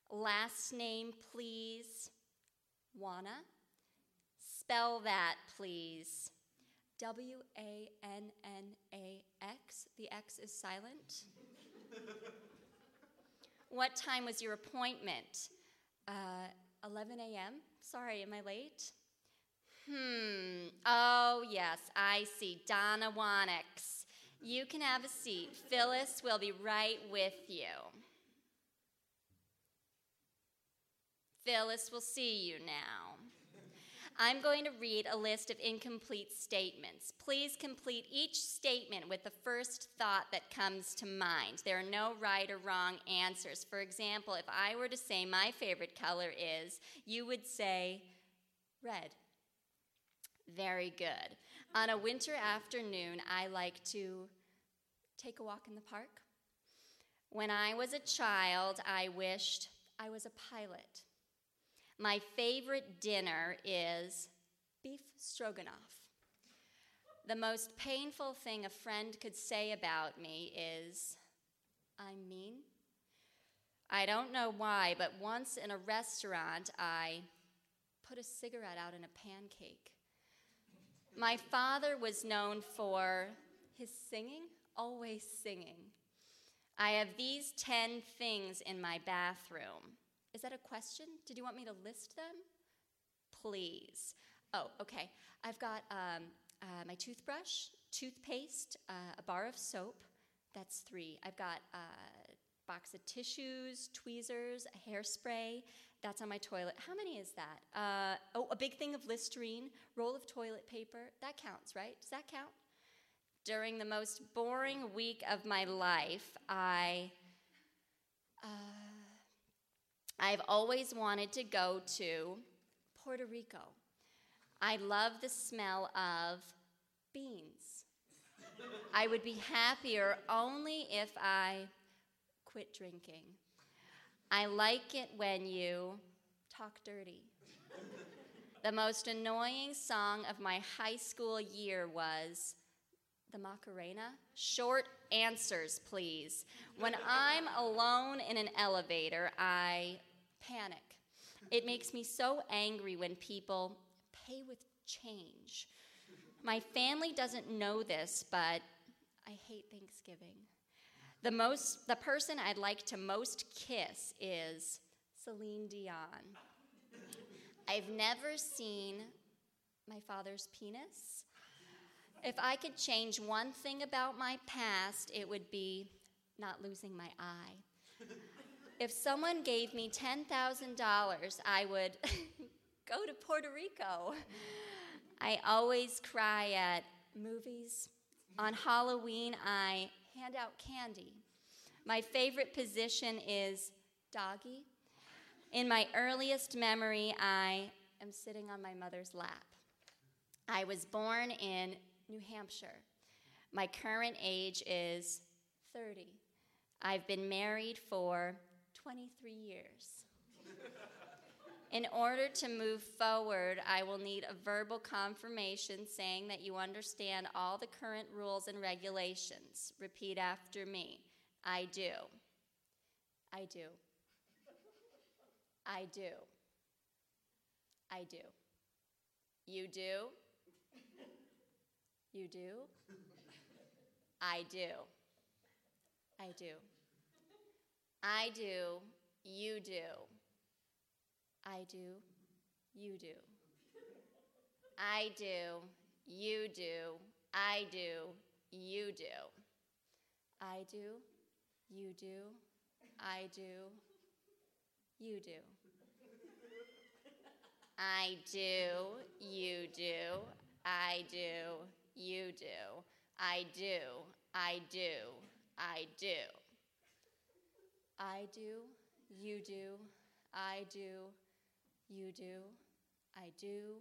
Last name, please. Wanna. Spell that, please. W A N N A X. The X is silent. what time was your appointment? Uh, 11 a.m. Sorry, am I late? Hmm. Oh, yes, I see. Donna Wanix. You can have a seat. Phyllis will be right with you. Phyllis will see you now. I'm going to read a list of incomplete statements. Please complete each statement with the first thought that comes to mind. There are no right or wrong answers. For example, if I were to say my favorite color is, you would say red. Very good. On a winter afternoon, I like to take a walk in the park. When I was a child, I wished I was a pilot. My favorite dinner is beef stroganoff. The most painful thing a friend could say about me is, I'm mean. I don't know why, but once in a restaurant, I put a cigarette out in a pancake. My father was known for his singing, always singing. I have these 10 things in my bathroom. Is that a question? Did you want me to list them? Please. Oh, okay. I've got um, uh, my toothbrush, toothpaste, uh, a bar of soap. That's three. I've got a box of tissues, tweezers, a hairspray. That's on my toilet. How many is that? Uh, oh, a big thing of Listerine, roll of toilet paper. That counts, right? Does that count? During the most boring week of my life, I. I've always wanted to go to Puerto Rico. I love the smell of beans. I would be happier only if I quit drinking. I like it when you talk dirty. the most annoying song of my high school year was the Macarena. Short answers, please. When I'm alone in an elevator, I panic. It makes me so angry when people pay with change. My family doesn't know this, but I hate Thanksgiving. The most the person I'd like to most kiss is Celine Dion. I've never seen my father's penis. If I could change one thing about my past, it would be not losing my eye. If someone gave me $10,000, I would go to Puerto Rico. I always cry at movies. On Halloween, I hand out candy. My favorite position is doggy. In my earliest memory, I am sitting on my mother's lap. I was born in New Hampshire. My current age is 30. I've been married for 23 years. In order to move forward, I will need a verbal confirmation saying that you understand all the current rules and regulations. Repeat after me. I do. I do. I do. I do. You do. You do? I do. I do. I do. You do. I do. You do. I do. You do. I do. You do. I do. You do. I do. You do. I do. You do. I do. You do. I do. I do. I do. I do. You do. I do. You do. I do.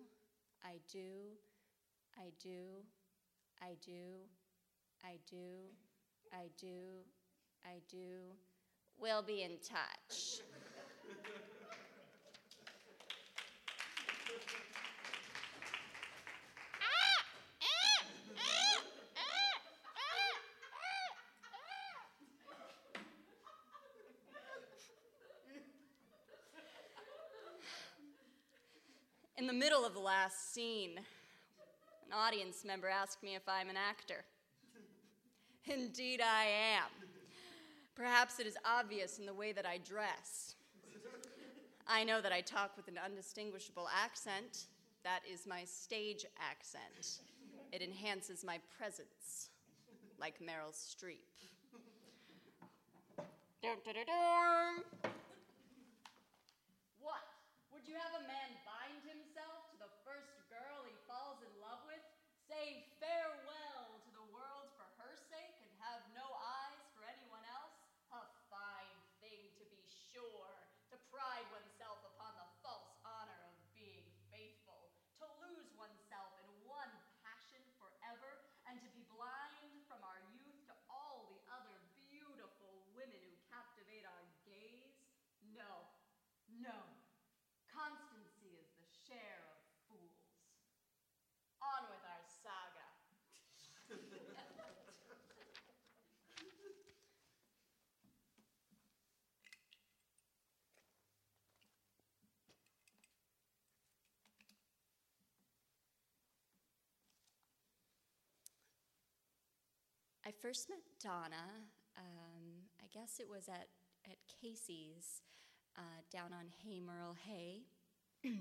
I do. I do. I do. I do. I do. I do. We'll be in touch. In the middle of the last scene, an audience member asked me if I'm an actor. Indeed, I am. Perhaps it is obvious in the way that I dress. I know that I talk with an undistinguishable accent. That is my stage accent. It enhances my presence, like Meryl Streep. Would you have a man bind himself to the first girl he falls in love with, saying farewell to the world for her sake, and have no eyes for anyone else? A fine thing, to be sure, to pride oneself upon the false honor of being faithful, to lose oneself in one passion forever, and to be blind from our youth to all the other beautiful women who captivate our gaze? No, no. Constancy is the share of fools. On with our saga. I first met Donna, um, I guess it was at, at Casey's uh, down on Hay Merle Hay.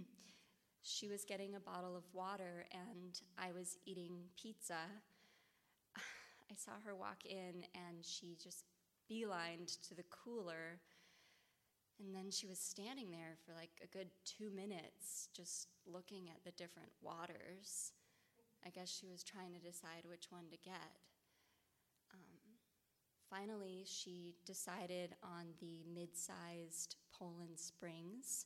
she was getting a bottle of water, and I was eating pizza. I saw her walk in, and she just beelined to the cooler. And then she was standing there for like a good two minutes, just looking at the different waters. I guess she was trying to decide which one to get. Finally, she decided on the mid sized Poland Springs,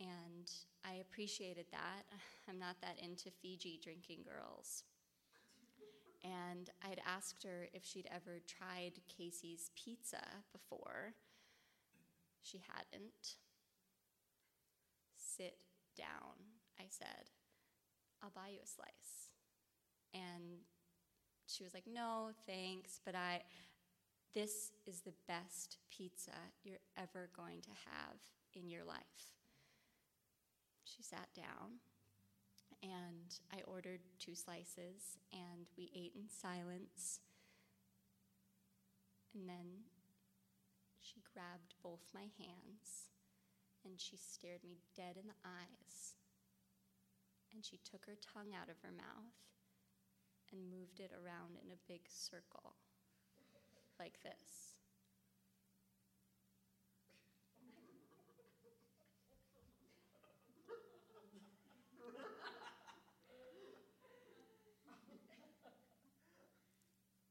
and I appreciated that. I'm not that into Fiji drinking girls. And I'd asked her if she'd ever tried Casey's pizza before. She hadn't. Sit down, I said. I'll buy you a slice. And she was like, No, thanks, but I, this is the best pizza you're ever going to have in your life. She sat down and I ordered two slices and we ate in silence. And then she grabbed both my hands and she stared me dead in the eyes. And she took her tongue out of her mouth and moved it around in a big circle like this.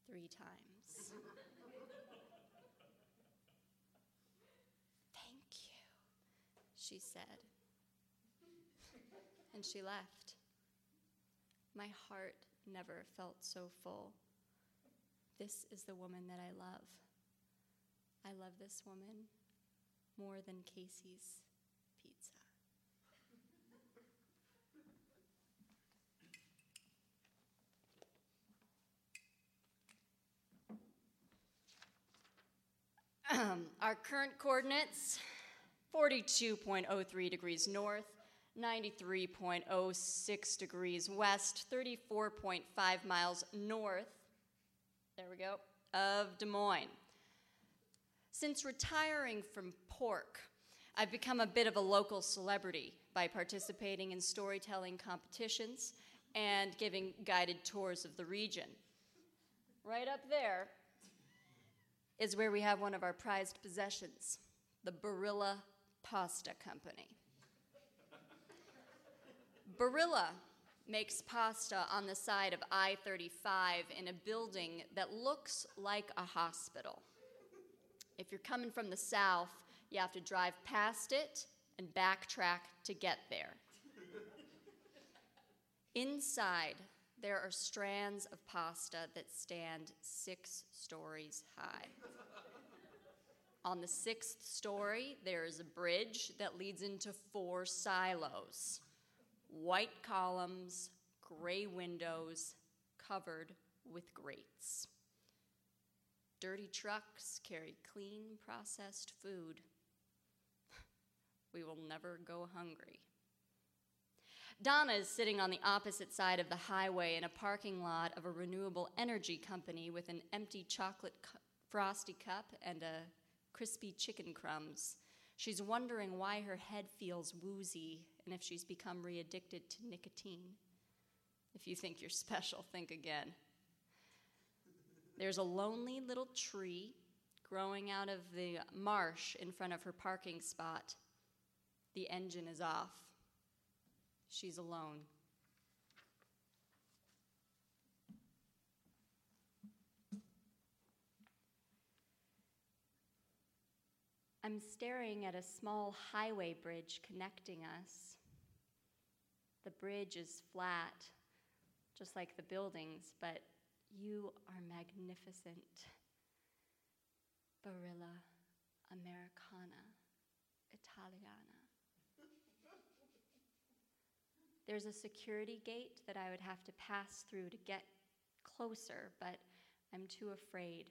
Three times. Thank you, she said. And she left. My heart never felt so full. This is the woman that I love. I love this woman more than Casey's pizza. Um, our current coordinates 42.03 degrees north, 93.06 degrees west, 34.5 miles north there we go, of Des Moines. Since retiring from pork, I've become a bit of a local celebrity by participating in storytelling competitions and giving guided tours of the region. Right up there is where we have one of our prized possessions the Barilla Pasta Company. Barilla makes pasta on the side of I 35 in a building that looks like a hospital. If you're coming from the south, you have to drive past it and backtrack to get there. Inside, there are strands of pasta that stand six stories high. On the sixth story, there is a bridge that leads into four silos white columns, gray windows, covered with grates. Dirty trucks carry clean, processed food. We will never go hungry. Donna is sitting on the opposite side of the highway in a parking lot of a renewable energy company with an empty chocolate cu- frosty cup and a crispy chicken crumbs. She's wondering why her head feels woozy and if she's become re addicted to nicotine. If you think you're special, think again. There's a lonely little tree growing out of the marsh in front of her parking spot. The engine is off. She's alone. I'm staring at a small highway bridge connecting us. The bridge is flat, just like the buildings, but you are magnificent. Barilla Americana Italiana. There's a security gate that I would have to pass through to get closer, but I'm too afraid.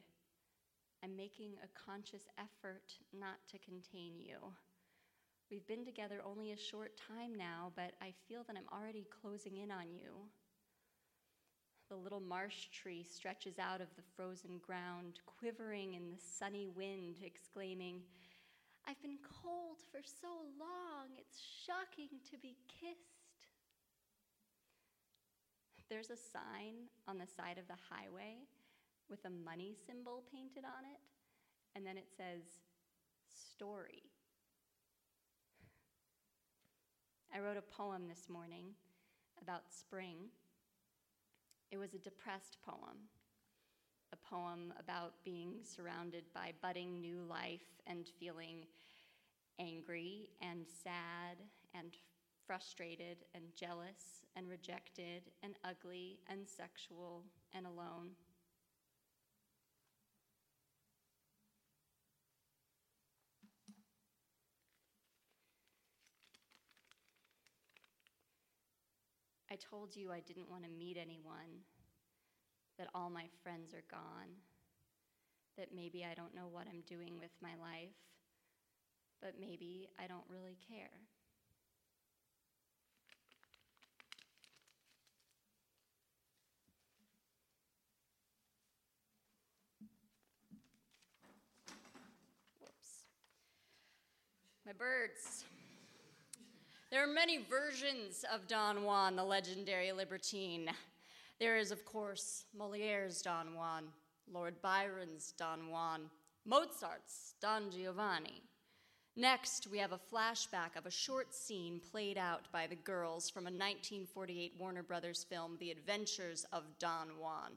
I'm making a conscious effort not to contain you. We've been together only a short time now, but I feel that I'm already closing in on you. The little marsh tree stretches out of the frozen ground, quivering in the sunny wind, exclaiming, I've been cold for so long, it's shocking to be kissed. There's a sign on the side of the highway with a money symbol painted on it, and then it says, Story. I wrote a poem this morning about spring. It was a depressed poem. a poem about being surrounded by budding new life and feeling angry and sad and frustrated and jealous and rejected and ugly and sexual and alone. I told you I didn't want to meet anyone, that all my friends are gone, that maybe I don't know what I'm doing with my life, but maybe I don't really care. Whoops. My birds. There are many versions of Don Juan, the legendary libertine. There is, of course, Moliere's Don Juan, Lord Byron's Don Juan, Mozart's Don Giovanni. Next, we have a flashback of a short scene played out by the girls from a 1948 Warner Brothers film, The Adventures of Don Juan.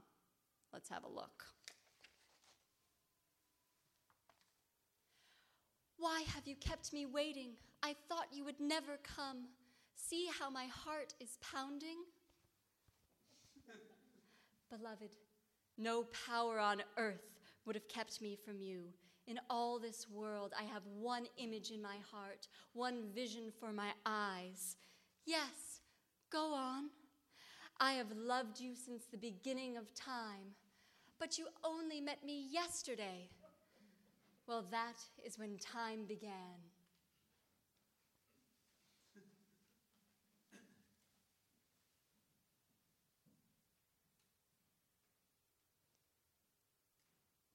Let's have a look. Why have you kept me waiting? I thought you would never come. See how my heart is pounding? Beloved, no power on earth would have kept me from you. In all this world, I have one image in my heart, one vision for my eyes. Yes, go on. I have loved you since the beginning of time, but you only met me yesterday. Well, that is when time began.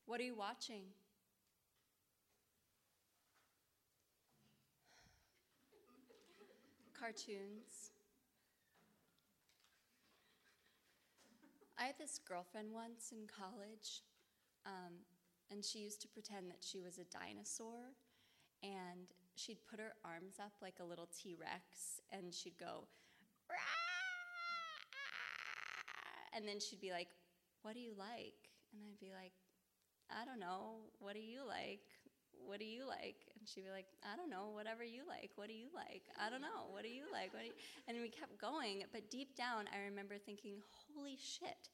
What are you watching? Cartoons. I had this girlfriend once in college, um, and she used to pretend that she was a dinosaur, and she'd put her arms up like a little T Rex, and she'd go, and then she'd be like, What do you like? And I'd be like, I don't know. What do you like? What do you like? And she'd be like, I don't know. Whatever you like. What do you like? I don't know. What do you like? Do you? And we kept going. But deep down, I remember thinking, holy shit,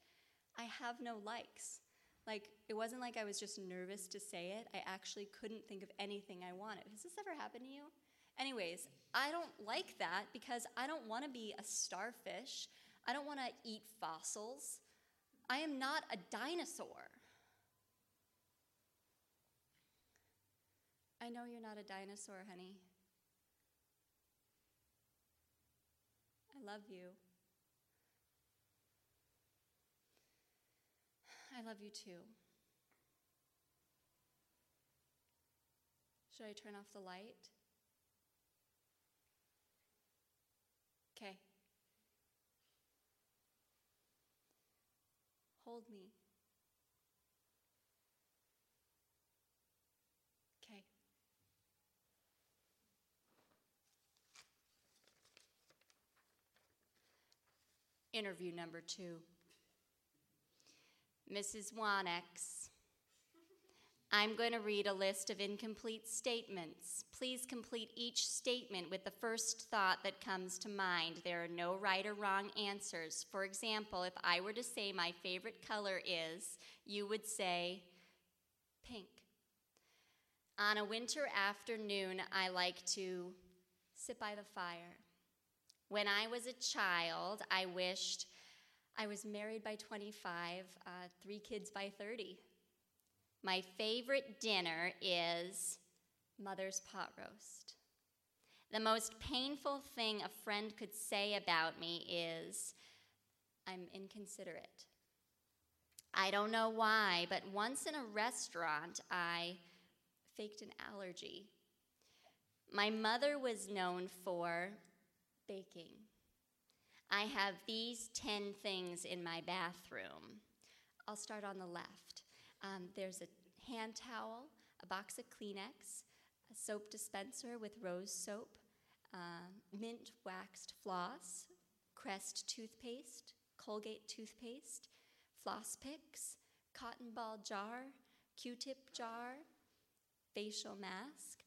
I have no likes. Like, it wasn't like I was just nervous to say it. I actually couldn't think of anything I wanted. Has this ever happened to you? Anyways, I don't like that because I don't want to be a starfish. I don't want to eat fossils. I am not a dinosaur. I know you're not a dinosaur, honey. I love you. I love you too. Should I turn off the light? Okay. Hold me. Okay. Interview number two. Mrs. Wanex, I'm going to read a list of incomplete statements. Please complete each statement with the first thought that comes to mind. There are no right or wrong answers. For example, if I were to say my favorite color is, you would say pink. On a winter afternoon, I like to sit by the fire. When I was a child, I wished I was married by 25, uh, three kids by 30. My favorite dinner is mother's pot roast. The most painful thing a friend could say about me is I'm inconsiderate. I don't know why, but once in a restaurant, I faked an allergy. My mother was known for baking. I have these 10 things in my bathroom. I'll start on the left. Um, there's a hand towel, a box of Kleenex, a soap dispenser with rose soap, uh, mint waxed floss, Crest toothpaste, Colgate toothpaste, floss picks, cotton ball jar, q tip jar, facial mask,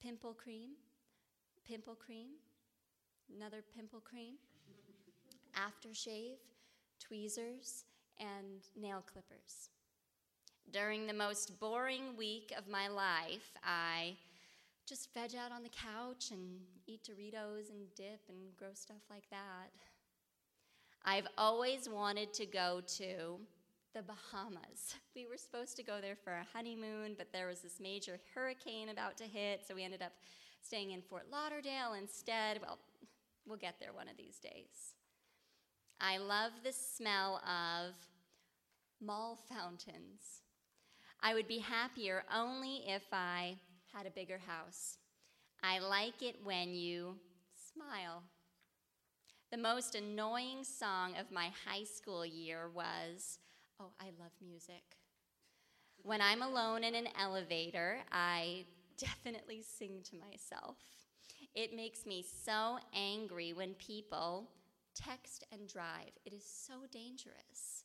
pimple cream, pimple cream, another pimple cream, aftershave, tweezers, and nail clippers. During the most boring week of my life, I just veg out on the couch and eat Doritos and dip and gross stuff like that. I've always wanted to go to the Bahamas. We were supposed to go there for a honeymoon, but there was this major hurricane about to hit, so we ended up staying in Fort Lauderdale instead. Well, we'll get there one of these days. I love the smell of mall fountains. I would be happier only if I had a bigger house. I like it when you smile. The most annoying song of my high school year was Oh, I love music. When I'm alone in an elevator, I definitely sing to myself. It makes me so angry when people text and drive. It is so dangerous.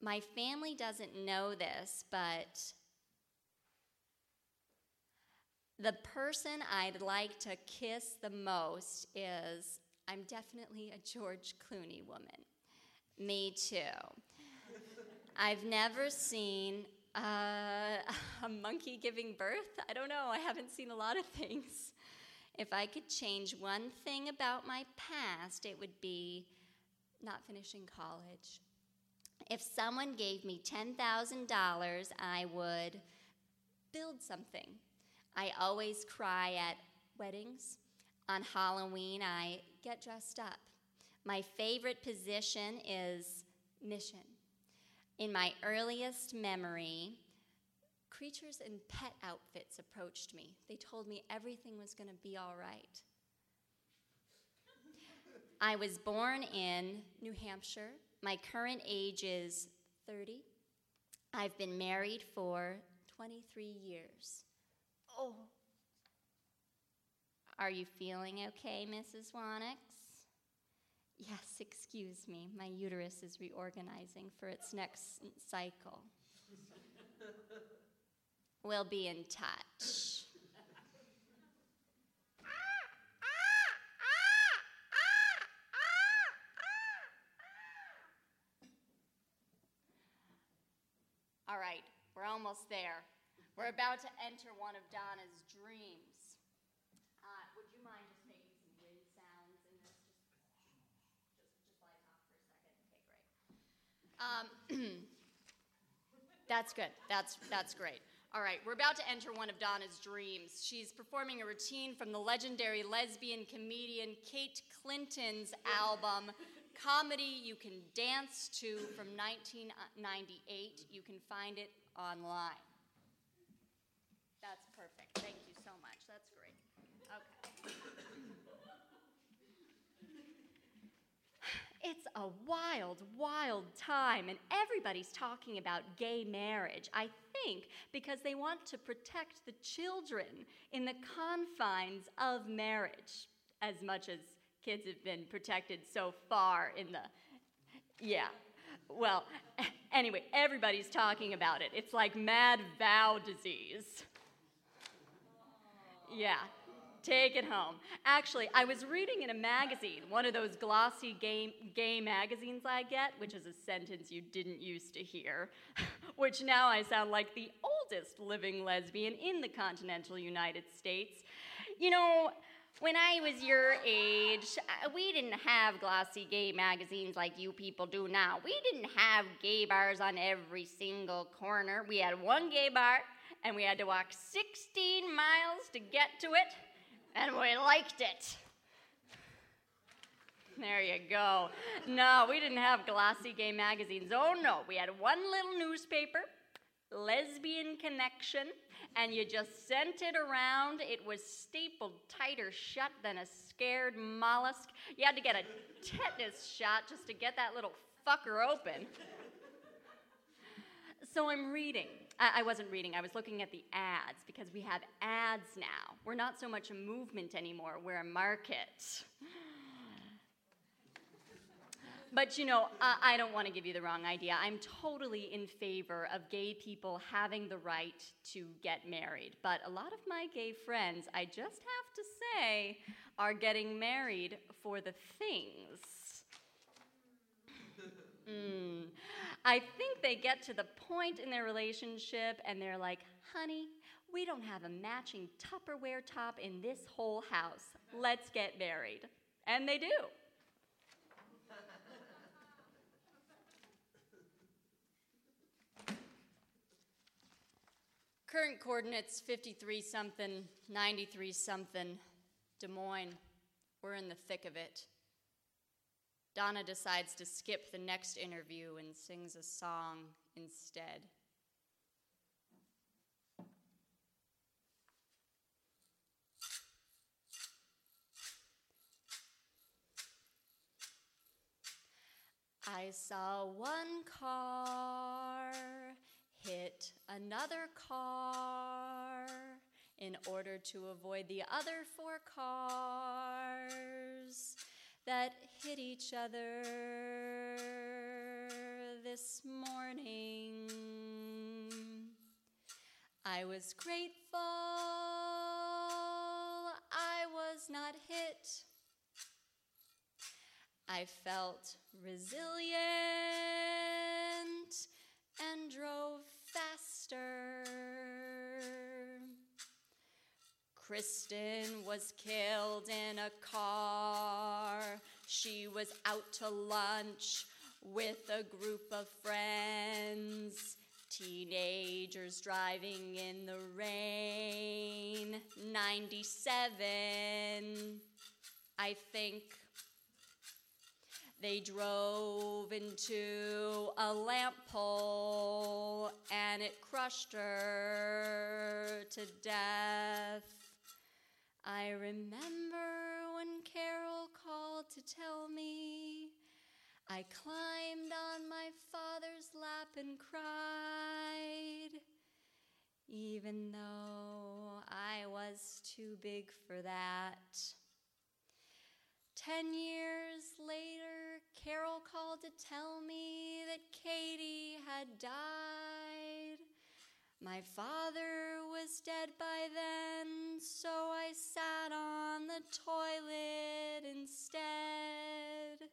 My family doesn't know this, but the person I'd like to kiss the most is I'm definitely a George Clooney woman. Me too. I've never seen uh, a monkey giving birth. I don't know. I haven't seen a lot of things. If I could change one thing about my past, it would be not finishing college. If someone gave me $10,000, I would build something. I always cry at weddings. On Halloween, I get dressed up. My favorite position is mission. In my earliest memory, creatures in pet outfits approached me. They told me everything was going to be all right. I was born in New Hampshire. My current age is 30. I've been married for 23 years. Oh. Are you feeling okay, Mrs. Wannix? Yes, excuse me. My uterus is reorganizing for its next cycle. we'll be in touch. All right, we're almost there. We're about to enter one of Donna's dreams. Uh, would you mind just making some wind sounds in this? Just, just, just talk for a second. Okay, great. Um, that's good. That's that's great. All right, we're about to enter one of Donna's dreams. She's performing a routine from the legendary lesbian comedian Kate Clinton's album, Comedy You Can Dance to, from 1998. You can find it online. That's perfect. Thank you so much. That's great. Okay. It's a wild, wild time, and everybody's talking about gay marriage. I think because they want to protect the children in the confines of marriage, as much as kids have been protected so far in the. Yeah. Well, anyway, everybody's talking about it. It's like mad vow disease. Yeah, take it home. Actually, I was reading in a magazine, one of those glossy gay, gay magazines I get, which is a sentence you didn't used to hear, which now I sound like the oldest living lesbian in the continental United States. You know, when I was your age, uh, we didn't have glossy gay magazines like you people do now. We didn't have gay bars on every single corner. We had one gay bar and we had to walk 16 miles to get to it, and we liked it. There you go. No, we didn't have glossy gay magazines. Oh no, we had one little newspaper, Lesbian Connection, and you just sent it around. It was stapled tighter shut than a scared mollusk. You had to get a tetanus shot just to get that little fucker open. So I'm reading I wasn't reading, I was looking at the ads because we have ads now. We're not so much a movement anymore, we're a market. but you know, I, I don't want to give you the wrong idea. I'm totally in favor of gay people having the right to get married. But a lot of my gay friends, I just have to say, are getting married for the things. Mm. I think they get to the point in their relationship and they're like, honey, we don't have a matching Tupperware top in this whole house. Let's get married. And they do. Current coordinates 53 something, 93 something, Des Moines. We're in the thick of it. Donna decides to skip the next interview and sings a song instead. I saw one car hit another car in order to avoid the other four cars that hit each other this morning. I was grateful I was not hit. I felt resilient and drove faster. Kristen was killed in a car. She was out to lunch with a group of friends. Teenagers driving in the rain. 97, I think. They drove into a lamp pole and it crushed her to death. I remember when Carol called to tell me. I climbed on my father's lap and cried, even though I was too big for that. Ten years later, Carol called to tell me that Katie had died. My father was dead by then, so I sat on the toilet instead.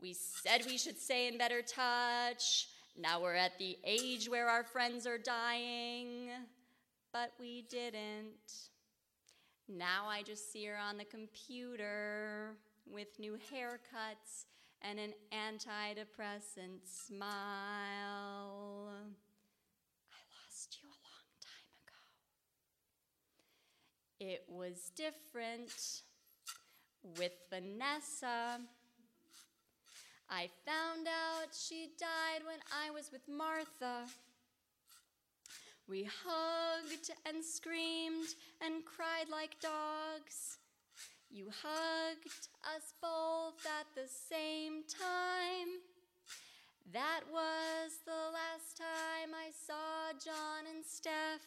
We said we should stay in better touch. Now we're at the age where our friends are dying, but we didn't. Now I just see her on the computer with new haircuts and an antidepressant smile. I lost you a long time ago. It was different with Vanessa. I found out she died when I was with Martha. We hugged and screamed and cried like dogs. You hugged us both at the same time. That was the last time I saw John and Steph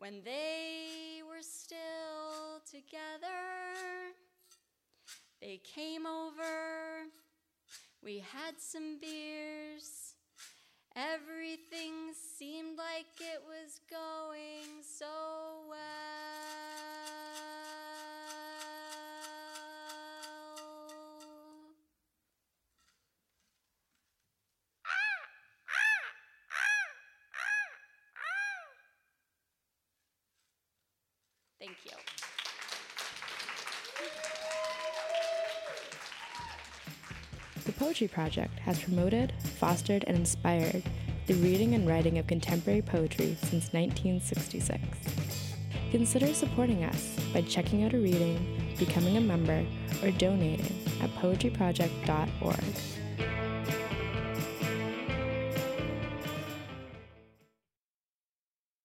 when they were still together. They came over, we had some beers. Everything seemed like it was going so well. Thank you. The Poetry Project has promoted, fostered, and inspired the reading and writing of contemporary poetry since 1966. Consider supporting us by checking out a reading, becoming a member, or donating at poetryproject.org.